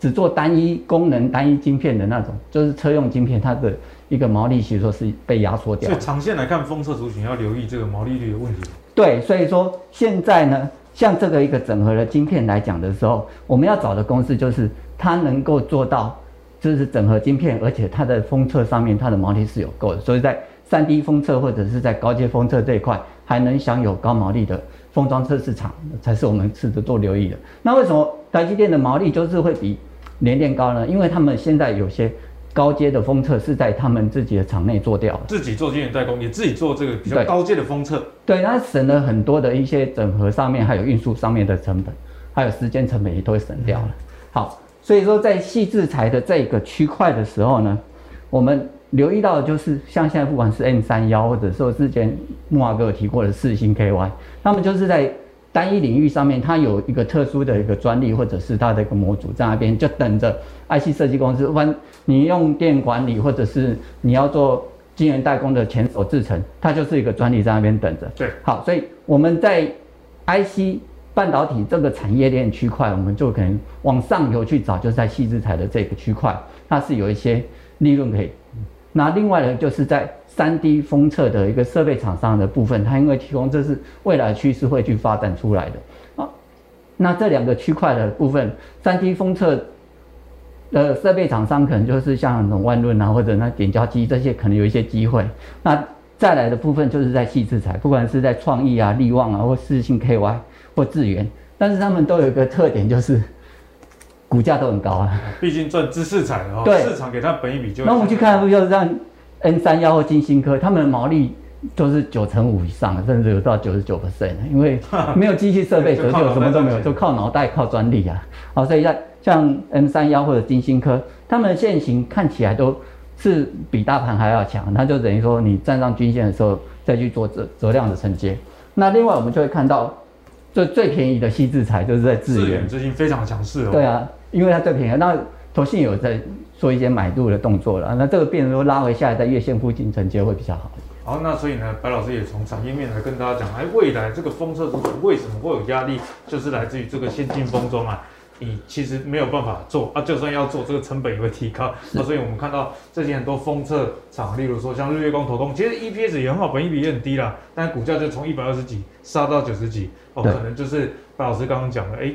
只做单一功能、单一晶片的那种，就是车用晶片，它的一个毛利其实说是被压缩掉。所以长线来看，封测族群要留意这个毛利率的问题。对，所以说现在呢。像这个一个整合的晶片来讲的时候，我们要找的公司就是它能够做到，就是整合晶片，而且它的封测上面它的毛利是有够的，所以在 3D 封测或者是在高阶封测这一块，还能享有高毛利的封装测试厂，才是我们值得多留意的。那为什么台积电的毛利就是会比联电高呢？因为他们现在有些。高阶的封测是在他们自己的厂内做掉，自己做晶圆代工，也自己做这个比较高阶的封测。对，那省了很多的一些整合上面，还有运输上面的成本，还有时间成本也都会省掉了。好，所以说在细制材的这个区块的时候呢，我们留意到的就是像现在不管是 N 三幺，或者说之前木华哥有提过的四星 KY，他们就是在。单一领域上面，它有一个特殊的一个专利，或者是它的一个模组在那边，就等着 IC 设计公司。不然你用电管理，或者是你要做晶圆代工的前手制程，它就是一个专利在那边等着。对，好，所以我们在 IC 半导体这个产业链区块，我们就可能往上游去找，就是在矽智财的这个区块，它是有一些利润可以。那另外呢，就是在。3D 封测的一个设备厂商的部分，它因为提供这是未来趋势会去发展出来的啊。那这两个区块的部分，3D 封测的设备厂商可能就是像那种万润啊，或者那点胶机这些，可能有一些机会。那再来的部分就是在矽智财，不管是在创意啊、力旺啊，或世芯 KY 或智源，但是他们都有一个特点，就是股价都很高啊。毕竟赚知识财哦，对，市场给它本一比就。那我们去看，不就是这样？N 三幺或金星科，他们的毛利都是九成五以上，甚至有到九十九 percent，因为没有机器设备，所 以就什么都没有，就靠脑袋、靠专利啊。好，所以像像 N 三幺或者金星科，他们的线型看起来都是比大盘还要强，那就等于说你站上均线的时候再去做折折量的承接。那另外我们就会看到，最最便宜的矽智财就是在智源，最近非常强势哦。对啊，因为它最便宜，那投信有在。做一些买入的动作了，那这个变成说拉回下来，在月线附近承接会比较好。好，那所以呢，白老师也从产业面来跟大家讲，哎，未来这个封测族群为什么会有压力，就是来自于这个先进封装啊，你其实没有办法做啊，就算要做，这个成本也会提高。那是所以我们看到最近很多封测厂，例如说像日月光、投控，其实 EPS 也很好，本益比也很低啦，但股价就从一百二十几杀到九十几，哦，可能就是白老师刚刚讲的，哎，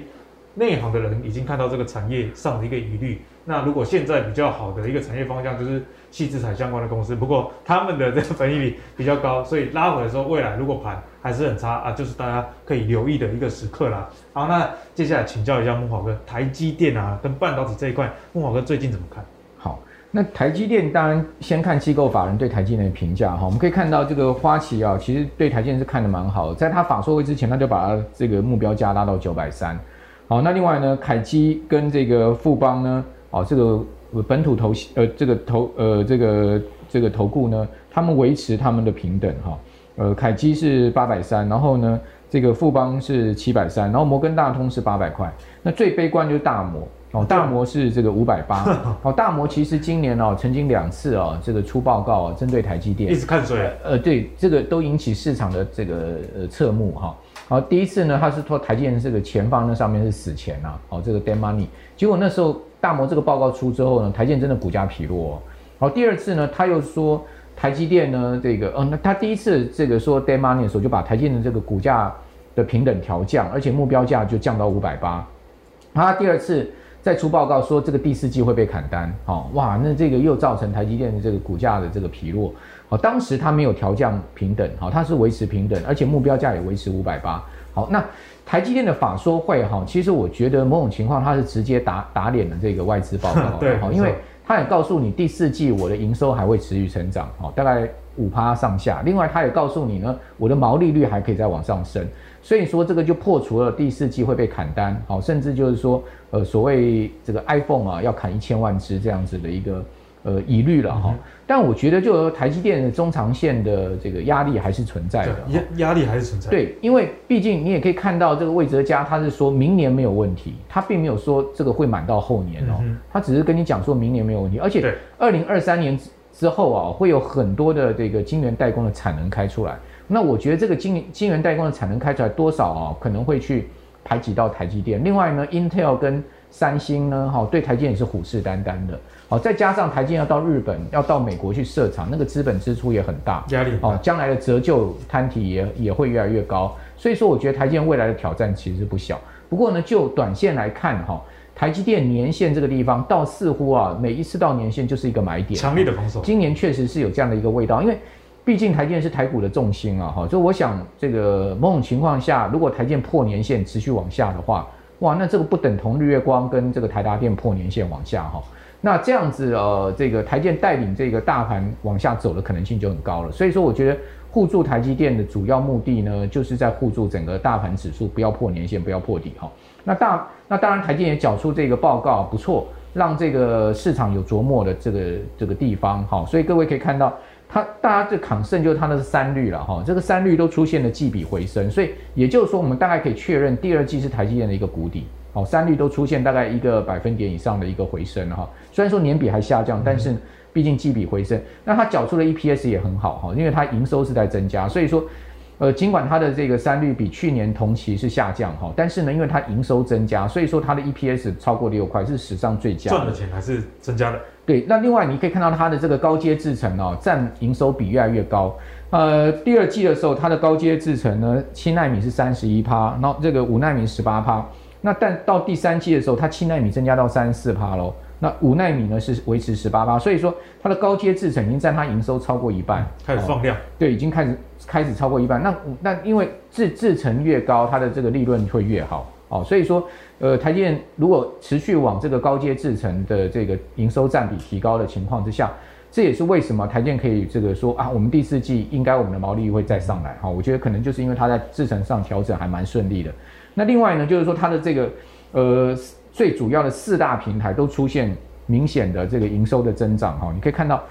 内行的人已经看到这个产业上的一个疑虑。那如果现在比较好的一个产业方向就是矽智财相关的公司，不过他们的这个本益比比较高，所以拉回来的时候，未来如果盘还是很差啊，就是大家可以留意的一个时刻啦。好，那接下来请教一下木华哥，台积电啊跟半导体这一块，木华哥最近怎么看？好，那台积电当然先看机构法人对台积电的评价哈，我们可以看到这个花旗啊，其实对台积电是看得蛮好的，在他法说会之前，他就把他这个目标价拉到九百三。好，那另外呢，凯基跟这个富邦呢？哦，这个本土投呃，这个投呃，这个这个投顾呢，他们维持他们的平等哈。呃，凯基是八百三，然后呢，这个富邦是七百三，然后摩根大通是八百块。那最悲观就是大摩哦，大摩是这个五百八。哦，大摩其实今年哦，曾经两次哦，这个出报告啊，针对台积电一直看衰。呃，对，这个都引起市场的这个呃侧目哈。好，第一次呢，他是说台积电这个钱放那上面是死钱呐，哦，这个 dead money。结果那时候。大摩这个报告出之后呢，台积电真的股价疲弱。哦好，第二次呢，他又说台积电呢，这个，嗯，那他第一次这个说 dead money 的时候，就把台积电的这个股价的平等调降，而且目标价就降到五百八。他第二次再出报告说这个第四季会被砍单，好，哇，那这个又造成台积电的这个股价的这个疲弱。好，当时它没有调降平等，好，它是维持平等，而且目标价也维持五百八。好，那。台积电的法说会哈，其实我觉得某种情况它是直接打打脸了这个外资报告，对，好，因为它也告诉你第四季我的营收还会持续成长，好，大概五趴上下。另外，它也告诉你呢，我的毛利率还可以再往上升。所以说这个就破除了第四季会被砍单，好，甚至就是说，呃，所谓这个 iPhone 啊要砍一千万只这样子的一个呃疑虑了哈。但我觉得，就台积电的中长线的这个压力还是存在的，压压力还是存在。对，因为毕竟你也可以看到这个魏哲家，他是说明年没有问题，他并没有说这个会满到后年哦，他只是跟你讲说明年没有问题，而且二零二三年之后啊，会有很多的这个晶圆代工的产能开出来。那我觉得这个晶晶圆代工的产能开出来多少啊，可能会去排挤到台积电。另外呢，Intel 跟三星呢，哈，对台积电也是虎视眈眈的。好，再加上台积电要到日本、要到美国去设厂，那个资本支出也很大，压力。哦，将来的折旧摊体也也会越来越高。所以说，我觉得台积电未来的挑战其实是不小。不过呢，就短线来看，哈，台积电年线这个地方，到似乎啊，每一次到年线就是一个买点，强力的防守。今年确实是有这样的一个味道，因为。毕竟台积电是台股的重心啊，哈，所以我想这个某种情况下，如果台积电破年线持续往下的话，哇，那这个不等同日月光跟这个台达电破年线往下哈，那这样子呃，这个台积电带领这个大盘往下走的可能性就很高了。所以说，我觉得护住台积电的主要目的呢，就是在护住整个大盘指数不要破年线，不要破底哈。那大那当然台积也缴出这个报告不错，让这个市场有琢磨的这个这个地方哈，所以各位可以看到。它大家这抗胜就是它的是三率了哈，这个三率都出现了季比回升，所以也就是说我们大概可以确认第二季是台积电的一个谷底，哦，三率都出现大概一个百分点以上的一个回升哈，虽然说年比还下降，但是毕竟季比回升，那它缴出的 EPS 也很好哈，因为它营收是在增加，所以说。呃，尽管它的这个三率比去年同期是下降哈，但是呢，因为它营收增加，所以说它的 EPS 超过六块，是史上最佳。赚的钱还是增加的。对，那另外你可以看到它的这个高阶制程哦，占营收比越来越高。呃，第二季的时候，它的高阶制程呢，七纳米是三十一趴，然后这个五纳米十八趴。那但到第三季的时候，它七纳米增加到三十四趴喽。那五纳米呢是维持十八趴，所以说它的高阶制程已经占它营收超过一半，开始放量。对，已经开始。开始超过一半，那那因为制制程越高，它的这个利润会越好哦。所以说，呃，台积电如果持续往这个高阶制程的这个营收占比提高的情况之下，这也是为什么台积电可以这个说啊，我们第四季应该我们的毛利率会再上来哈。我觉得可能就是因为它在制程上调整还蛮顺利的。那另外呢，就是说它的这个呃最主要的四大平台都出现明显的这个营收的增长哈，你可以看到。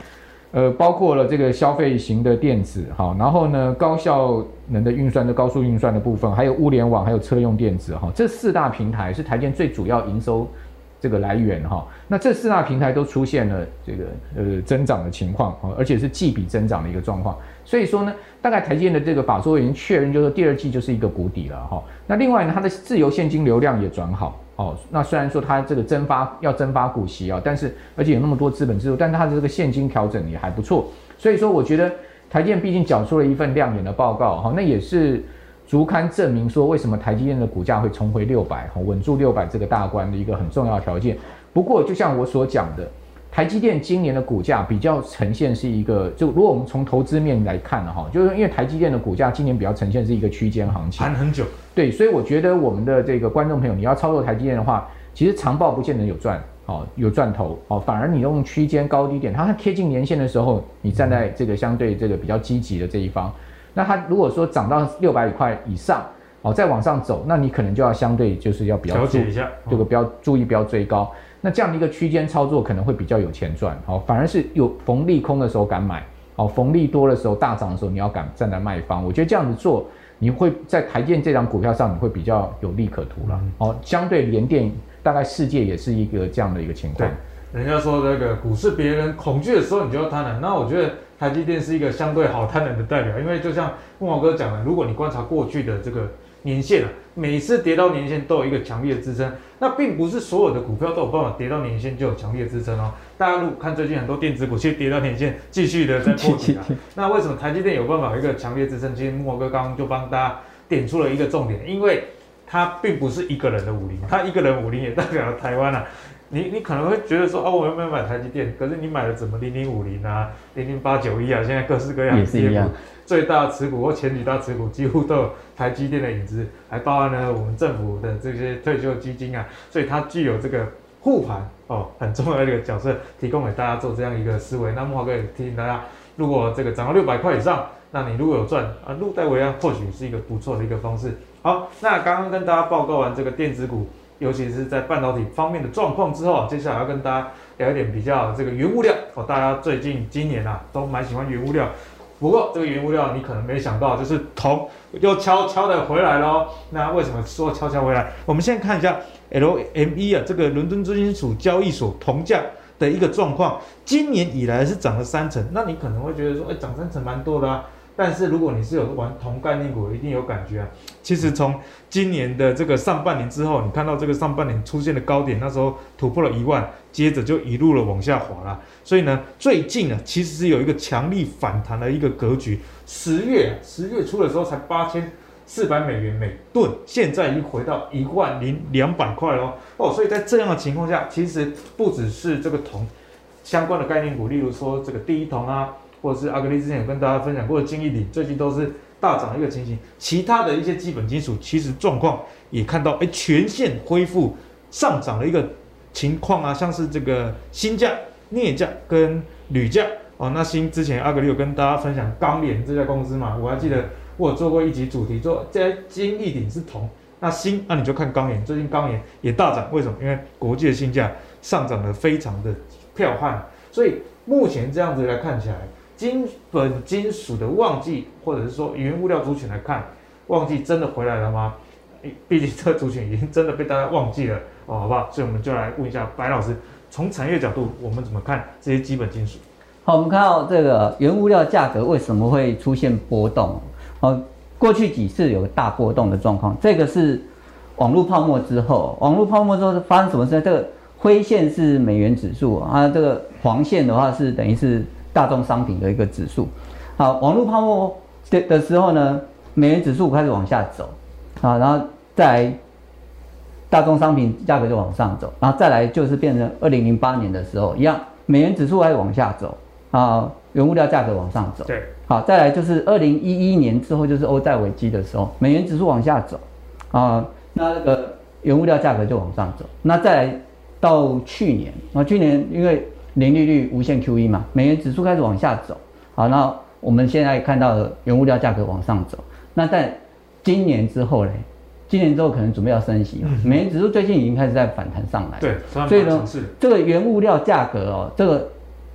呃，包括了这个消费型的电子，哈，然后呢，高效能的运算的高速运算的部分，还有物联网，还有车用电子，哈，这四大平台是台积电最主要营收这个来源，哈。那这四大平台都出现了这个呃增长的情况，而且是季比增长的一个状况。所以说呢，大概台积电的这个法说已经确认，就是第二季就是一个谷底了，哈。那另外呢，它的自由现金流量也转好。哦，那虽然说它这个增发要增发股息啊，但是而且有那么多资本支出，但是它的这个现金调整也还不错，所以说我觉得台积电毕竟缴出了一份亮眼的报告哈，那也是足堪证明说为什么台积电的股价会重回六百哈，稳住六百这个大关的一个很重要条件。不过就像我所讲的。台积电今年的股价比较呈现是一个，就如果我们从投资面来看的哈，就是因为台积电的股价今年比较呈现是一个区间行情，盘很久。对，所以我觉得我们的这个观众朋友，你要操作台积电的话，其实长报不见得有赚，哦，有赚头，哦，反而你用区间高低点，它贴近年线的时候，你站在这个相对这个比较积极的这一方，那它如果说涨到六百块以上，哦，再往上走，那你可能就要相对就是要比较注意一下，这个不要注意不要追高。那这样的一个区间操作可能会比较有钱赚，好，反而是有逢利空的时候敢买，好，逢利多的时候大涨的时候你要敢站在卖方。我觉得这样子做，你会在台积电这张股票上你会比较有利可图了，哦，相对联电大概世界也是一个这样的一个情况。对，人家说那个股市别人恐惧的时候你就要贪婪，那我觉得台积电是一个相对好贪婪的代表，因为就像木华哥讲的，如果你观察过去的这个。年限啊，每次跌到年线都有一个强烈的支撑，那并不是所有的股票都有办法跌到年线就有强烈的支撑哦。大家如果看最近很多电子股，其实跌到年线继续的在破底啊。那为什么台积电有办法有一个强烈支撑？其实木华哥刚刚就帮大家点出了一个重点，因为它并不是一个人的武林，它一个人武林也代表了台湾啊。你你可能会觉得说，哦，我有没有买台积电？可是你买了怎么零零五零啊，零零八九一啊，现在各式各样的跌幅，最大持股或前几大持股几乎都有台积电的影子，还包含了我们政府的这些退休基金啊，所以它具有这个护盘哦，很重要的一个角色，提供给大家做这样一个思维。那木华哥也提醒大家，如果这个涨到六百块以上，那你如果有赚啊，入袋为安，或许是一个不错的一个方式。好，那刚刚跟大家报告完这个电子股，尤其是在半导体方面的状况之后，接下来要跟大家聊一点比较这个原物料哦，大家最近今年啊都蛮喜欢原物料。不过这个原物料你可能没想到，就是铜又悄悄的回来喽。那为什么说悄悄回来？我们先看一下 LME 啊，这个伦敦重金属交易所铜价的一个状况，今年以来是涨了三成。那你可能会觉得说，哎，涨三成蛮多的啊。但是如果你是有玩铜概念股，一定有感觉啊。其实从今年的这个上半年之后，你看到这个上半年出现的高点，那时候突破了一万，接着就一路的往下滑了。所以呢，最近呢，其实是有一个强力反弹的一个格局。十月十月初的时候才八千四百美元每吨，现在已经回到一万零两百块喽。哦，所以在这样的情况下，其实不只是这个铜相关的概念股，例如说这个第一铜啊。或者是阿格力之前有跟大家分享过的金益鼎，最近都是大涨的一个情形。其他的一些基本金属，其实状况也看到，哎，全线恢复上涨的一个情况啊，像是这个锌价、镍价跟铝价哦。那锌之前阿格力有跟大家分享钢联这家公司嘛，我还记得我有做过一集主题，做这金益鼎是铜，那锌那你就看钢联，最近钢联也大涨，为什么？因为国际的锌价上涨得非常的彪悍，所以目前这样子来看起来。基本金属的旺季，或者是说原物料族群来看，旺季真的回来了吗？毕竟这个族群已经真的被大家忘记了哦，好不好？所以我们就来问一下白老师，从产业角度，我们怎么看这些基本金属？好，我们看到这个原物料价格为什么会出现波动？哦，过去几次有个大波动的状况，这个是网络泡沫之后，网络泡沫之后发生什么事？这个灰线是美元指数啊，这个黄线的话是等于是。大宗商品的一个指数，好，网络泡沫的的时候呢，美元指数开始往下走，啊，然后再来大宗商品价格就往上走，然后再来就是变成二零零八年的时候一样，美元指数开始往下走，啊，原物料价格往上走，对，好，再来就是二零一一年之后就是欧债危机的时候，美元指数往下走，啊，那那个原物料价格就往上走，那再来到去年，啊，去年因为零利率无限 QE 嘛，美元指数开始往下走，好，那我们现在看到的原物料价格往上走，那在今年之后嘞，今年之后可能准备要升息，美元指数最近已经开始在反弹上来，对，所以呢，这个原物料价格哦，这个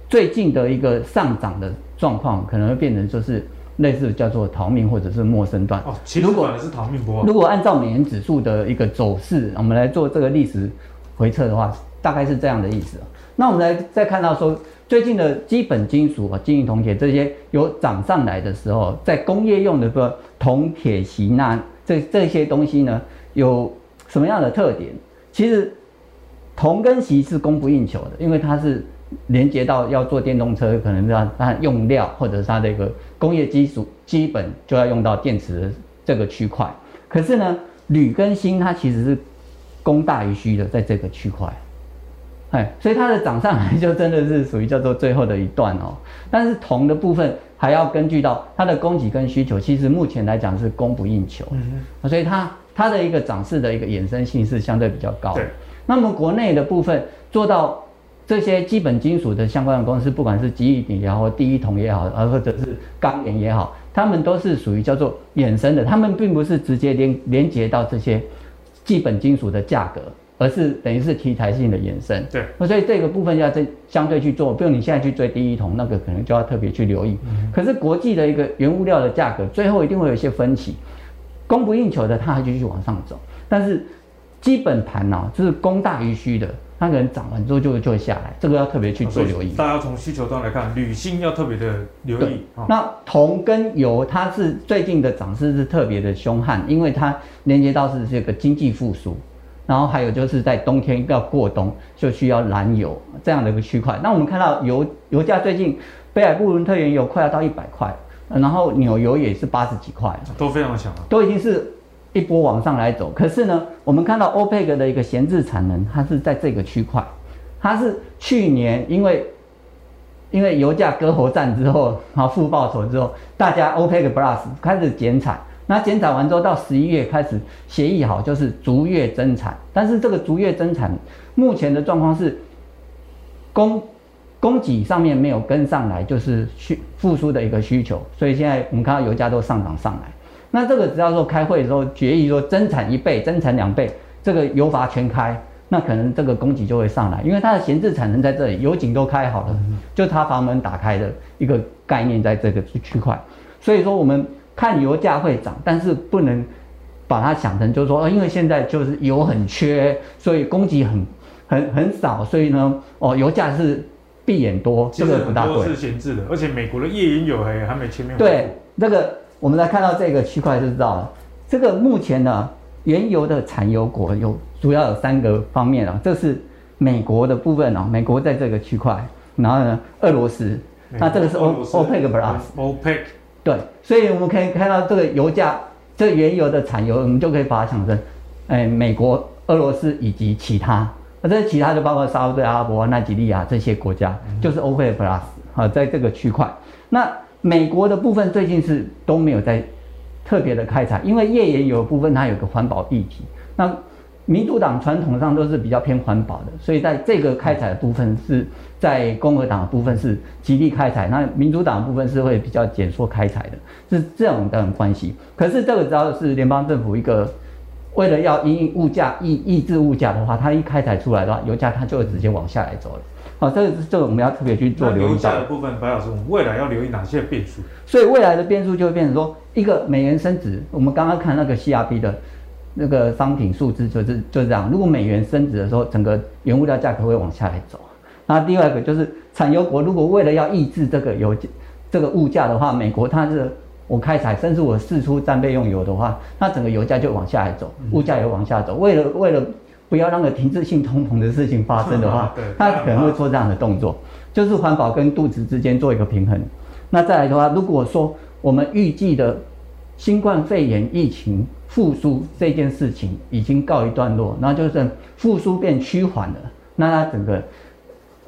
最近的一个上涨的状况，可能会变成就是类似叫做逃命或者是陌生段哦，其实如果是逃命波，如果按照美元指数的一个走势，我们来做这个历史回测的话，大概是这样的意思。那我们来再看到说，最近的基本金属啊，金银铜铁这些有涨上来的时候，在工业用的说铜铁锡钠这这些东西呢，有什么样的特点？其实铜跟锡是供不应求的，因为它是连接到要做电动车，可能要它用料或者是它的一个工业基础基本就要用到电池的这个区块。可是呢，铝跟锌它其实是供大于需的，在这个区块。哎，所以它的涨上来就真的是属于叫做最后的一段哦。但是铜的部分还要根据到它的供给跟需求，其实目前来讲是供不应求。嗯嗯。所以它它的一个涨势的一个衍生性是相对比较高。对。那么国内的部分做到这些基本金属的相关的公司，不管是吉利鼎也好，或第一铜也好，而或者是钢联也好，他们都是属于叫做衍生的，他们并不是直接连连接到这些基本金属的价格。而是等于是题材性的延伸，对，所以这个部分要在相对去做，比如你现在去追第一桶，那个可能就要特别去留意。嗯、可是国际的一个原物料的价格，最后一定会有一些分歧，供不应求的，它还继续往上走，但是基本盘呢、啊，就是供大于需的，它可能涨完之后就就会下来，这个要特别去做留意。大家从需求端来看，铝锌要特别的留意。哦、那铜跟油，它是最近的涨势是特别的凶悍，因为它连接到是这个经济复苏。然后还有就是在冬天要过冬，就需要燃油这样的一个区块。那我们看到油油价最近，北海布伦特原油快要到一百块，然后纽油也是八十几块，都非常强啊，都已经是一波往上来走。可是呢，我们看到欧佩克的一个闲置产能，它是在这个区块，它是去年因为因为油价割喉战之后，然后负报酬之后，大家欧佩克 Plus 开始减产，那减产完之后，到十一月开始协议好，就是逐月增产。但是这个逐月增产，目前的状况是供供给上面没有跟上来，就是需复苏的一个需求。所以现在我们看到油价都上涨上来。那这个只要说开会的时候决议说增产一倍、增产两倍，这个油阀全开，那可能这个供给就会上来，因为它的闲置产能在这里，油井都开好了，就它阀门打开的一个概念在这个区块。所以说我们。看油价会涨，但是不能把它想成就是说，哦，因为现在就是油很缺，所以供给很很很少，所以呢，哦，油价是闭眼多，这个不大对。是闲置的，而且美国的页岩油还还没全面。对，这个我们来看到这个区块就知道了。这个目前呢，原油的产油国有主要有三个方面啊，这是美国的部分啊，美国在这个区块，然后呢，俄罗斯，那这个是欧欧佩克 plus。欧佩克。对，所以我们可以看到这个油价，这个原油的产油，我们就可以把它想成，哎，美国、俄罗斯以及其他，那这其他就包括沙乌地阿拉伯、奈及利亚这些国家，就是 OPEC Plus 啊，在这个区块。那美国的部分最近是都没有在特别的开采，因为页岩油的部分它有个环保议题。那民主党传统上都是比较偏环保的，所以在这个开采的部分是在共和党的部分是极力开采，那民主党的部分是会比较减缩开采的，是这样的关系。可是这个只要是联邦政府一个为了要因应物价抑抑制物价的话，它一开采出来的话，油价它就会直接往下来走了。好，这个这个我们要特别去做留意。油价的部分，白老师，我们未来要留意哪些变数？所以未来的变数就会变成说，一个美元升值，我们刚刚看那个 CRB 的。那个商品数字就是就是这样，如果美元升值的时候，整个原物料价格会往下来走。那第二个就是产油国，如果为了要抑制这个油这个物价的话，美国它是我开采，甚至我释出战备用油的话，那整个油价就往下来走，物价也会往下走。为了为了不要让个停滞性通膨的事情发生的话，它可能会做这样的动作，就是环保跟肚子之间做一个平衡。那再来的话，如果说我们预计的新冠肺炎疫情，复苏这件事情已经告一段落，然后就是复苏变趋缓了，那它整个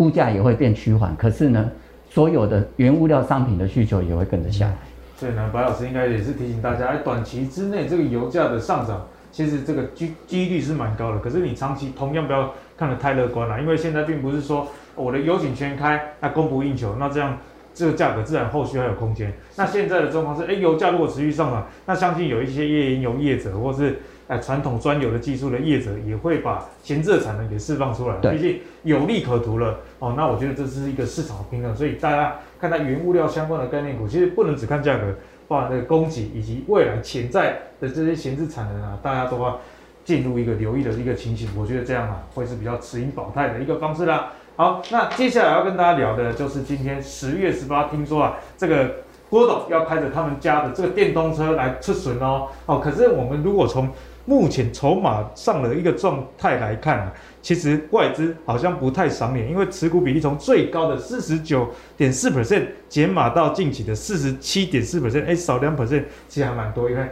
物价也会变趋缓。可是呢，所有的原物料商品的需求也会跟着下来。所以呢，白老师应该也是提醒大家，在短期之内这个油价的上涨，其实这个机几率是蛮高的。可是你长期同样不要看得太乐观了，因为现在并不是说我的油井全开，那供不应求，那这样。这个价格自然后续还有空间。那现在的状况是，哎，油价如果持续上涨，那相信有一些页岩油业者，或是哎传统专有的技术的业者，也会把闲置的产能给释放出来。毕竟有利可图了哦。那我觉得这是一个市场的平衡。所以大家看待原物料相关的概念股，其实不能只看价格，包含那个供给以及未来潜在的这些闲置产能啊，大家都要进入一个留意的一个情形。我觉得这样啊，会是比较持盈保泰的一个方式啦。好，那接下来要跟大家聊的就是今天十月十八，听说啊，这个郭董要开着他们家的这个电动车来出巡哦。哦，可是我们如果从目前筹码上的一个状态来看啊，其实外资好像不太赏脸，因为持股比例从最高的四十九点四 percent 减码到近期的四十七点四 percent，哎，少两 percent，其实还蛮多。因为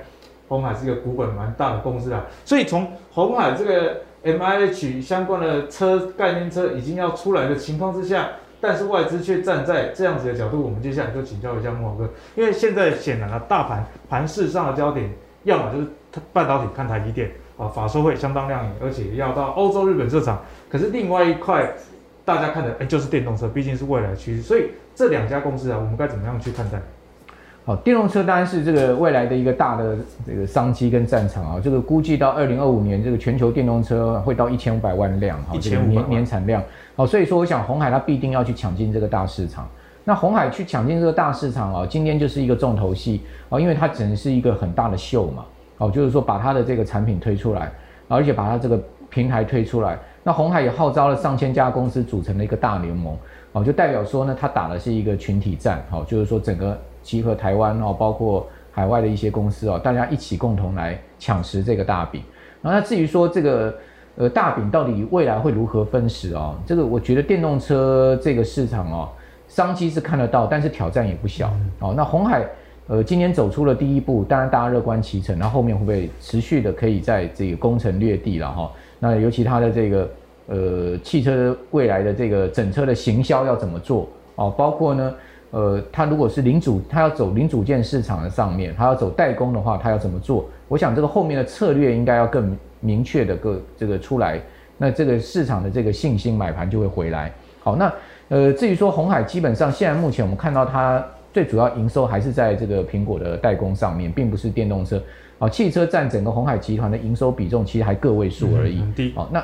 红海是一个股本蛮大的公司啊，所以从红海这个。M I H 相关的车概念车已经要出来的情况之下，但是外资却站在这样子的角度，我们接下来就请教一下慕驊哥，因为现在显然啊，大盘盘势上的焦点，要么就是半导体看台积电啊，法说会相当亮眼，而且要到欧洲、日本设厂，可是另外一块大家看的哎，就是电动车，毕竟是未来趋势，所以这两家公司啊，我们该怎么样去看待？好，电动车当然是这个未来的一个大的这个商机跟战场啊。这个估计到二零二五年，这个全球电动车会到一千五百万辆，哈，这个年年产量。好，所以说我想红海它必定要去抢进这个大市场。那红海去抢进这个大市场啊，今天就是一个重头戏啊，因为它只能是一个很大的秀嘛。哦，就是说把它的这个产品推出来，而且把它这个平台推出来。那红海也号召了上千家公司组成了一个大联盟，哦，就代表说呢，它打的是一个群体战。哦，就是说整个。集合台湾哦，包括海外的一些公司哦，大家一起共同来抢食这个大饼。然后那至于说这个呃大饼到底未来会如何分食哦，这个我觉得电动车这个市场哦，商机是看得到，但是挑战也不小哦。那红海呃今年走出了第一步，当然大家乐观其成，那后后面会不会持续的可以在这个攻城略地了哈？那尤其它的这个呃汽车未来的这个整车的行销要怎么做哦？包括呢？呃，它如果是零组，它要走零组件市场的上面，它要走代工的话，它要怎么做？我想这个后面的策略应该要更明确的个这个出来，那这个市场的这个信心买盘就会回来。好，那呃，至于说红海，基本上现在目前我们看到它最主要营收还是在这个苹果的代工上面，并不是电动车。好，汽车占整个鸿海集团的营收比重其实还个位数而已。低。好，那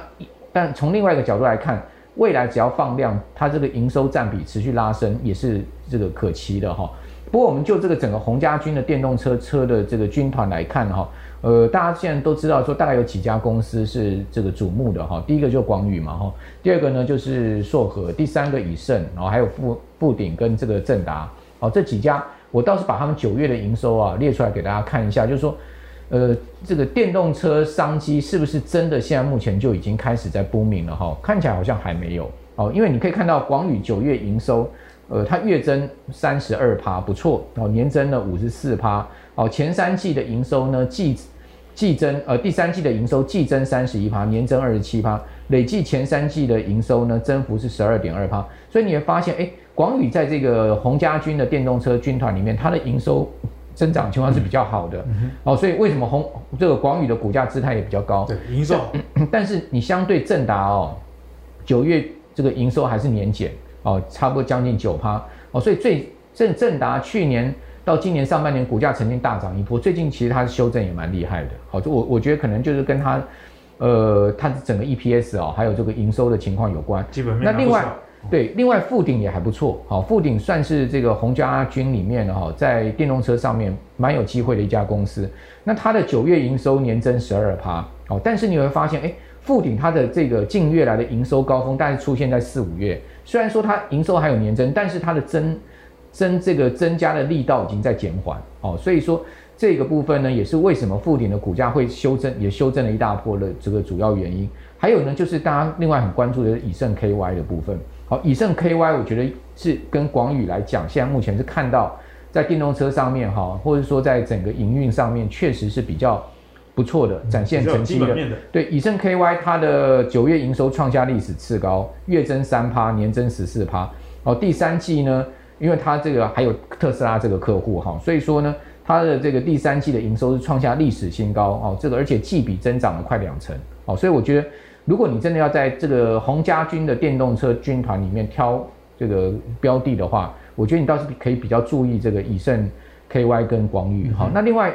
但从另外一个角度来看，未来只要放量，它这个营收占比持续拉升，也是这个可期的哈。不过我们就这个整个鸿家军的电动车车的这个军团来看哈，呃，大家现在都知道说大概有几家公司是这个瞩目的哈。第一个就广宇嘛哈，第二个呢就是硕和，第三个以盛，然后还有富富鼎跟这个正达。好，这几家我倒是把他们九月的营收啊列出来给大家看一下，就是说。呃，这个电动车商机是不是真的现在目前就已经开始在崩明了哈？看起来好像还没有哦，因为你可以看到广宇九月营收，呃，它月增三十二趴，不错哦，年增了五十四趴哦，前三季的营收呢季季增，呃，第三季的营收季增三十一趴，年增二十七趴，累计前三季的营收呢增幅是十二点二趴，所以你会发现，哎，广宇在这个洪家军的电动车军团里面，它的营收。增长情况是比较好的，嗯、哦，所以为什么红这个广宇的股价姿态也比较高？对，营收。但是你相对正达哦，九月这个营收还是年减哦，差不多将近九趴哦，所以最正正达去年到今年上半年股价曾经大涨一波，最近其实它的修正也蛮厉害的。好、哦，就我我觉得可能就是跟它呃它的整个 EPS 哦，还有这个营收的情况有关。基本面那另外。对，另外富鼎也还不错，好，富鼎算是这个洪家军里面哈，在电动车上面蛮有机会的一家公司。那它的九月营收年增十二趴，哦，但是你会发现，哎，富鼎它的这个近月来的营收高峰大概出现在四五月，虽然说它营收还有年增，但是它的增增这个增加的力道已经在减缓，哦，所以说这个部分呢，也是为什么富鼎的股价会修正，也修正了一大波的这个主要原因。还有呢，就是大家另外很关注的以盛 KY 的部分。好，以盛 KY，我觉得是跟广宇来讲，现在目前是看到在电动车上面哈，或者说在整个营运上面，确实是比较不错的，展现成绩的。的对，以盛 KY 它的九月营收创下历史次高，月增三趴，年增十四趴。哦，第三季呢，因为它这个还有特斯拉这个客户哈，所以说呢，它的这个第三季的营收是创下历史新高哦，这个而且季比增长了快两成哦，所以我觉得。如果你真的要在这个红家军的电动车军团里面挑这个标的的话，我觉得你倒是可以比较注意这个以盛 KY 跟广宇。哈，那另外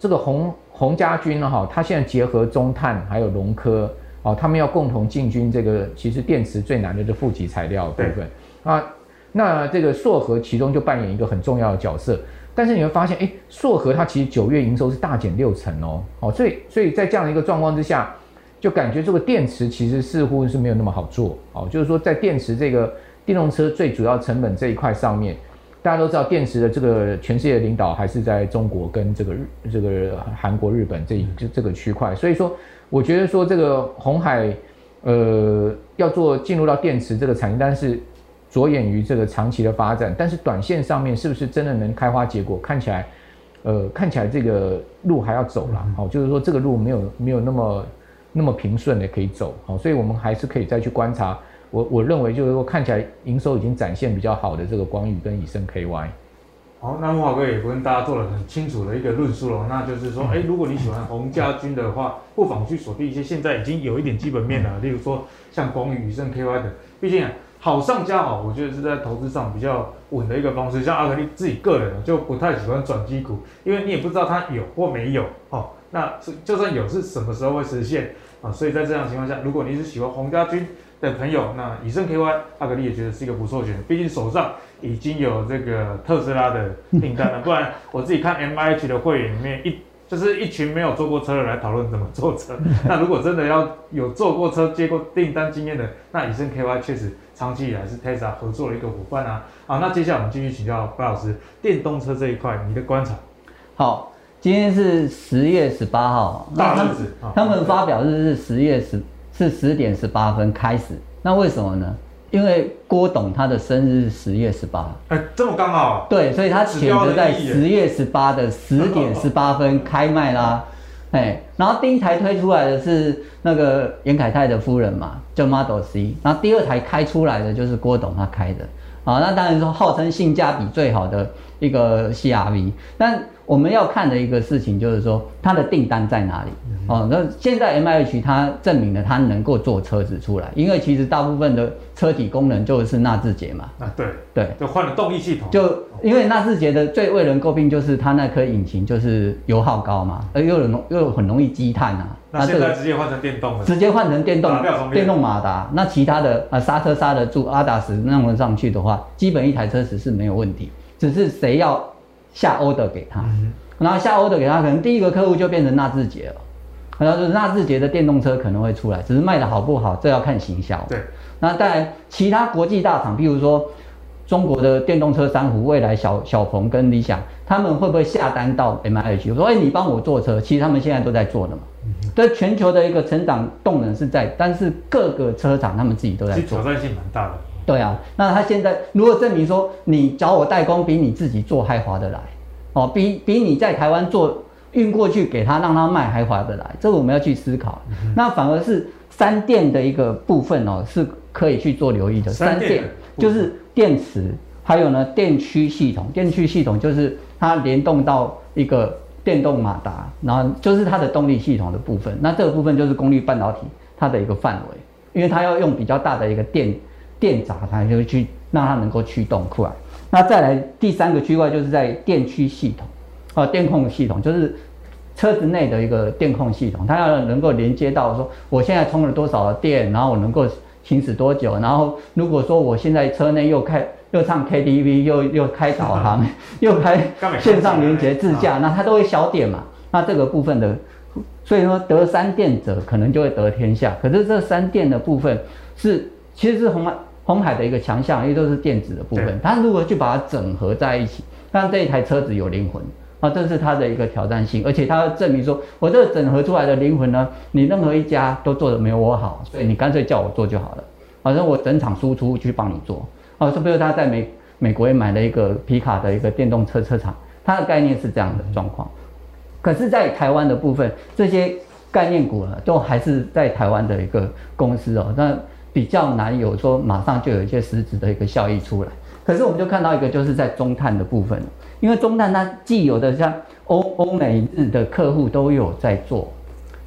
这个红红家军呢，哈，它现在结合中碳还有龙科，哦，他们要共同进军这个其实电池最难的这负极材料部分啊。那这个硕和其中就扮演一个很重要的角色，但是你会发现，哎，硕和它其实九月营收是大减六成哦，哦，所以所以在这样的一个状况之下。就感觉这个电池其实似乎是没有那么好做。哦，就是说在电池这个电动车最主要成本这一块上面，大家都知道电池的这个全世界领导还是在中国跟这个日这个韩国、日本这一这这个区块，所以说我觉得说这个红海呃要做进入到电池这个产业，但是着眼于这个长期的发展，但是短线上面是不是真的能开花结果？看起来呃看起来这个路还要走了，好，就是说这个路没有没有那么。那么平顺的可以走，好，所以我们还是可以再去观察。我我认为就是说，看起来营收已经展现比较好的这个光宇跟以盛 KY。好，那木华哥也跟大家做了很清楚的一个论述了，那就是说，哎，如果你喜欢洪家军的话，不妨去锁定一些现在已经有一点基本面了，例如说像光宇、以盛 KY 的。毕竟好上加好，我觉得是在投资上比较稳的一个方式。像阿格力自己个人就不太喜欢转机股，因为你也不知道它有或没有，哦，那就算有是什么时候会实现？啊，所以在这样情况下，如果你是喜欢黄家军的朋友，那以盛 KY 阿格力也觉得是一个不错选择。毕竟手上已经有这个特斯拉的订单了，不然我自己看 MIH 的会员里面一就是一群没有坐过车的来讨论怎么坐车。那如果真的要有坐过车、接过订单经验的，那以盛 KY 确实长期以来是 Tesla 合作的一个伙伴啊。好，那接下来我们继续请教白老师，电动车这一块你的观察。好。今天是十月十八号，大日子他们发表日是十月十，是十点十八分开始。那为什么呢？因为郭董他的生日是十月十八。哎，这么刚好。对，所以他选择在十月十八的十点十八分开卖啦。哎，然后第一台推出来的是那个严凯泰的夫人嘛，叫 Model C。然后第二台开出来的就是郭董他开的。啊，那当然说号称性价比最好的一个 CRV，但我们要看的一个事情就是说它的订单在哪里。哦，那现在 MIH 它证明了它能够做车子出来，因为其实大部分的车体功能就是纳智捷嘛。啊，对对，就换了动力系统。就因为纳智捷的最为人诟病就是它那颗引擎就是油耗高嘛，而又容又很容易积碳啊。那现在直接换成电动的。直接换成电动，电动马达。那其他的啊刹车刹得住阿达斯弄得上去的话，基本一台车子是没有问题，只是谁要下 order 给他，嗯、然后下 order 给他，可能第一个客户就变成纳智捷了。然后就是纳智捷的电动车可能会出来，只是卖的好不好，这要看行销。对，那当然其他国际大厂，譬如说中国的电动车三虎、未来、小小鹏跟理想，他们会不会下单到 MIH？我说，哎，你帮我做车，其实他们现在都在做的嘛。这、嗯、全球的一个成长动能是在，但是各个车厂他们自己都在做，挑战性蛮大的。对啊，那他现在如果证明说你找我代工比你自己做还划得来，哦，比比你在台湾做。运过去给他，让他卖还划得来，这个我们要去思考。嗯、那反而是三电的一个部分哦，是可以去做留意的。三电就是电池，还有呢电驱系统。电驱系统就是它联动到一个电动马达，然后就是它的动力系统的部分。那这个部分就是功率半导体它的一个范围，因为它要用比较大的一个电电闸，它就去让它能够驱动出来。那再来第三个区块就是在电驱系统。啊，电控系统就是车子内的一个电控系统，它要能够连接到说，我现在充了多少的电，然后我能够行驶多久，然后如果说我现在车内又开又唱 KTV，又又开导航，又开线上连接自驾，那它都会小点嘛。那这个部分的，所以说得三电者可能就会得天下。可是这三电的部分是其实是红海红海的一个强项，因为都是电子的部分，它如何去把它整合在一起，让这一台车子有灵魂。这是它的一个挑战性，而且它证明说，我这个整合出来的灵魂呢，你任何一家都做得没有我好，所以你干脆叫我做就好了。反正我整场输出去帮你做。啊，是不是他在美美国也买了一个皮卡的一个电动车车厂？它的概念是这样的状况。可是，在台湾的部分，这些概念股呢，都还是在台湾的一个公司哦，那比较难有说马上就有一些实质的一个效益出来。可是，我们就看到一个，就是在中碳的部分。因为中碳它既有的像欧欧美日的客户都有在做，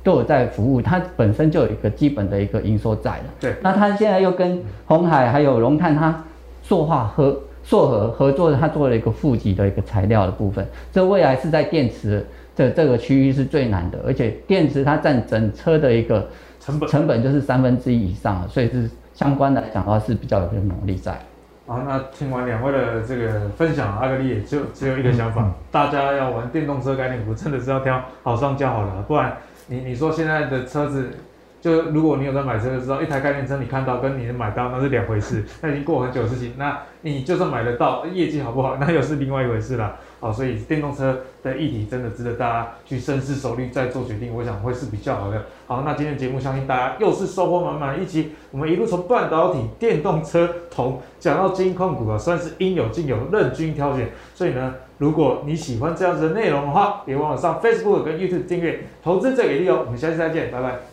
都有在服务，它本身就有一个基本的一个营收在了。对，那它现在又跟红海还有龙碳它塑化合塑合合作，它做了一个负极的一个材料的部分，这未来是在电池的这个区域是最难的，而且电池它占整车的一个成本成本就是三分之一以上了，所以是相关的来讲的话是比较有点能力在。好，那听完两位的这个分享，阿格力也就只有一个想法，大家要玩电动车概念股，真的是要挑好上架好了，不然你你说现在的车子，就如果你有在买车就知道，一台概念车你看到跟你能买到那是两回事，那已经过很久的事情，那你就算买得到，业绩好不好，那又是另外一回事了。好，所以电动车的议题真的值得大家去深思熟虑再做决定，我想会是比较好的。好，那今天节目相信大家又是收获满满一期，我们一路从半导体、电动车、铜讲到金控股啊，算是应有尽有，任君挑选。所以呢，如果你喜欢这样子的内容的话，别忘了上 Facebook 跟 YouTube 订阅《投资最给力》哦。我们下期再见，拜拜。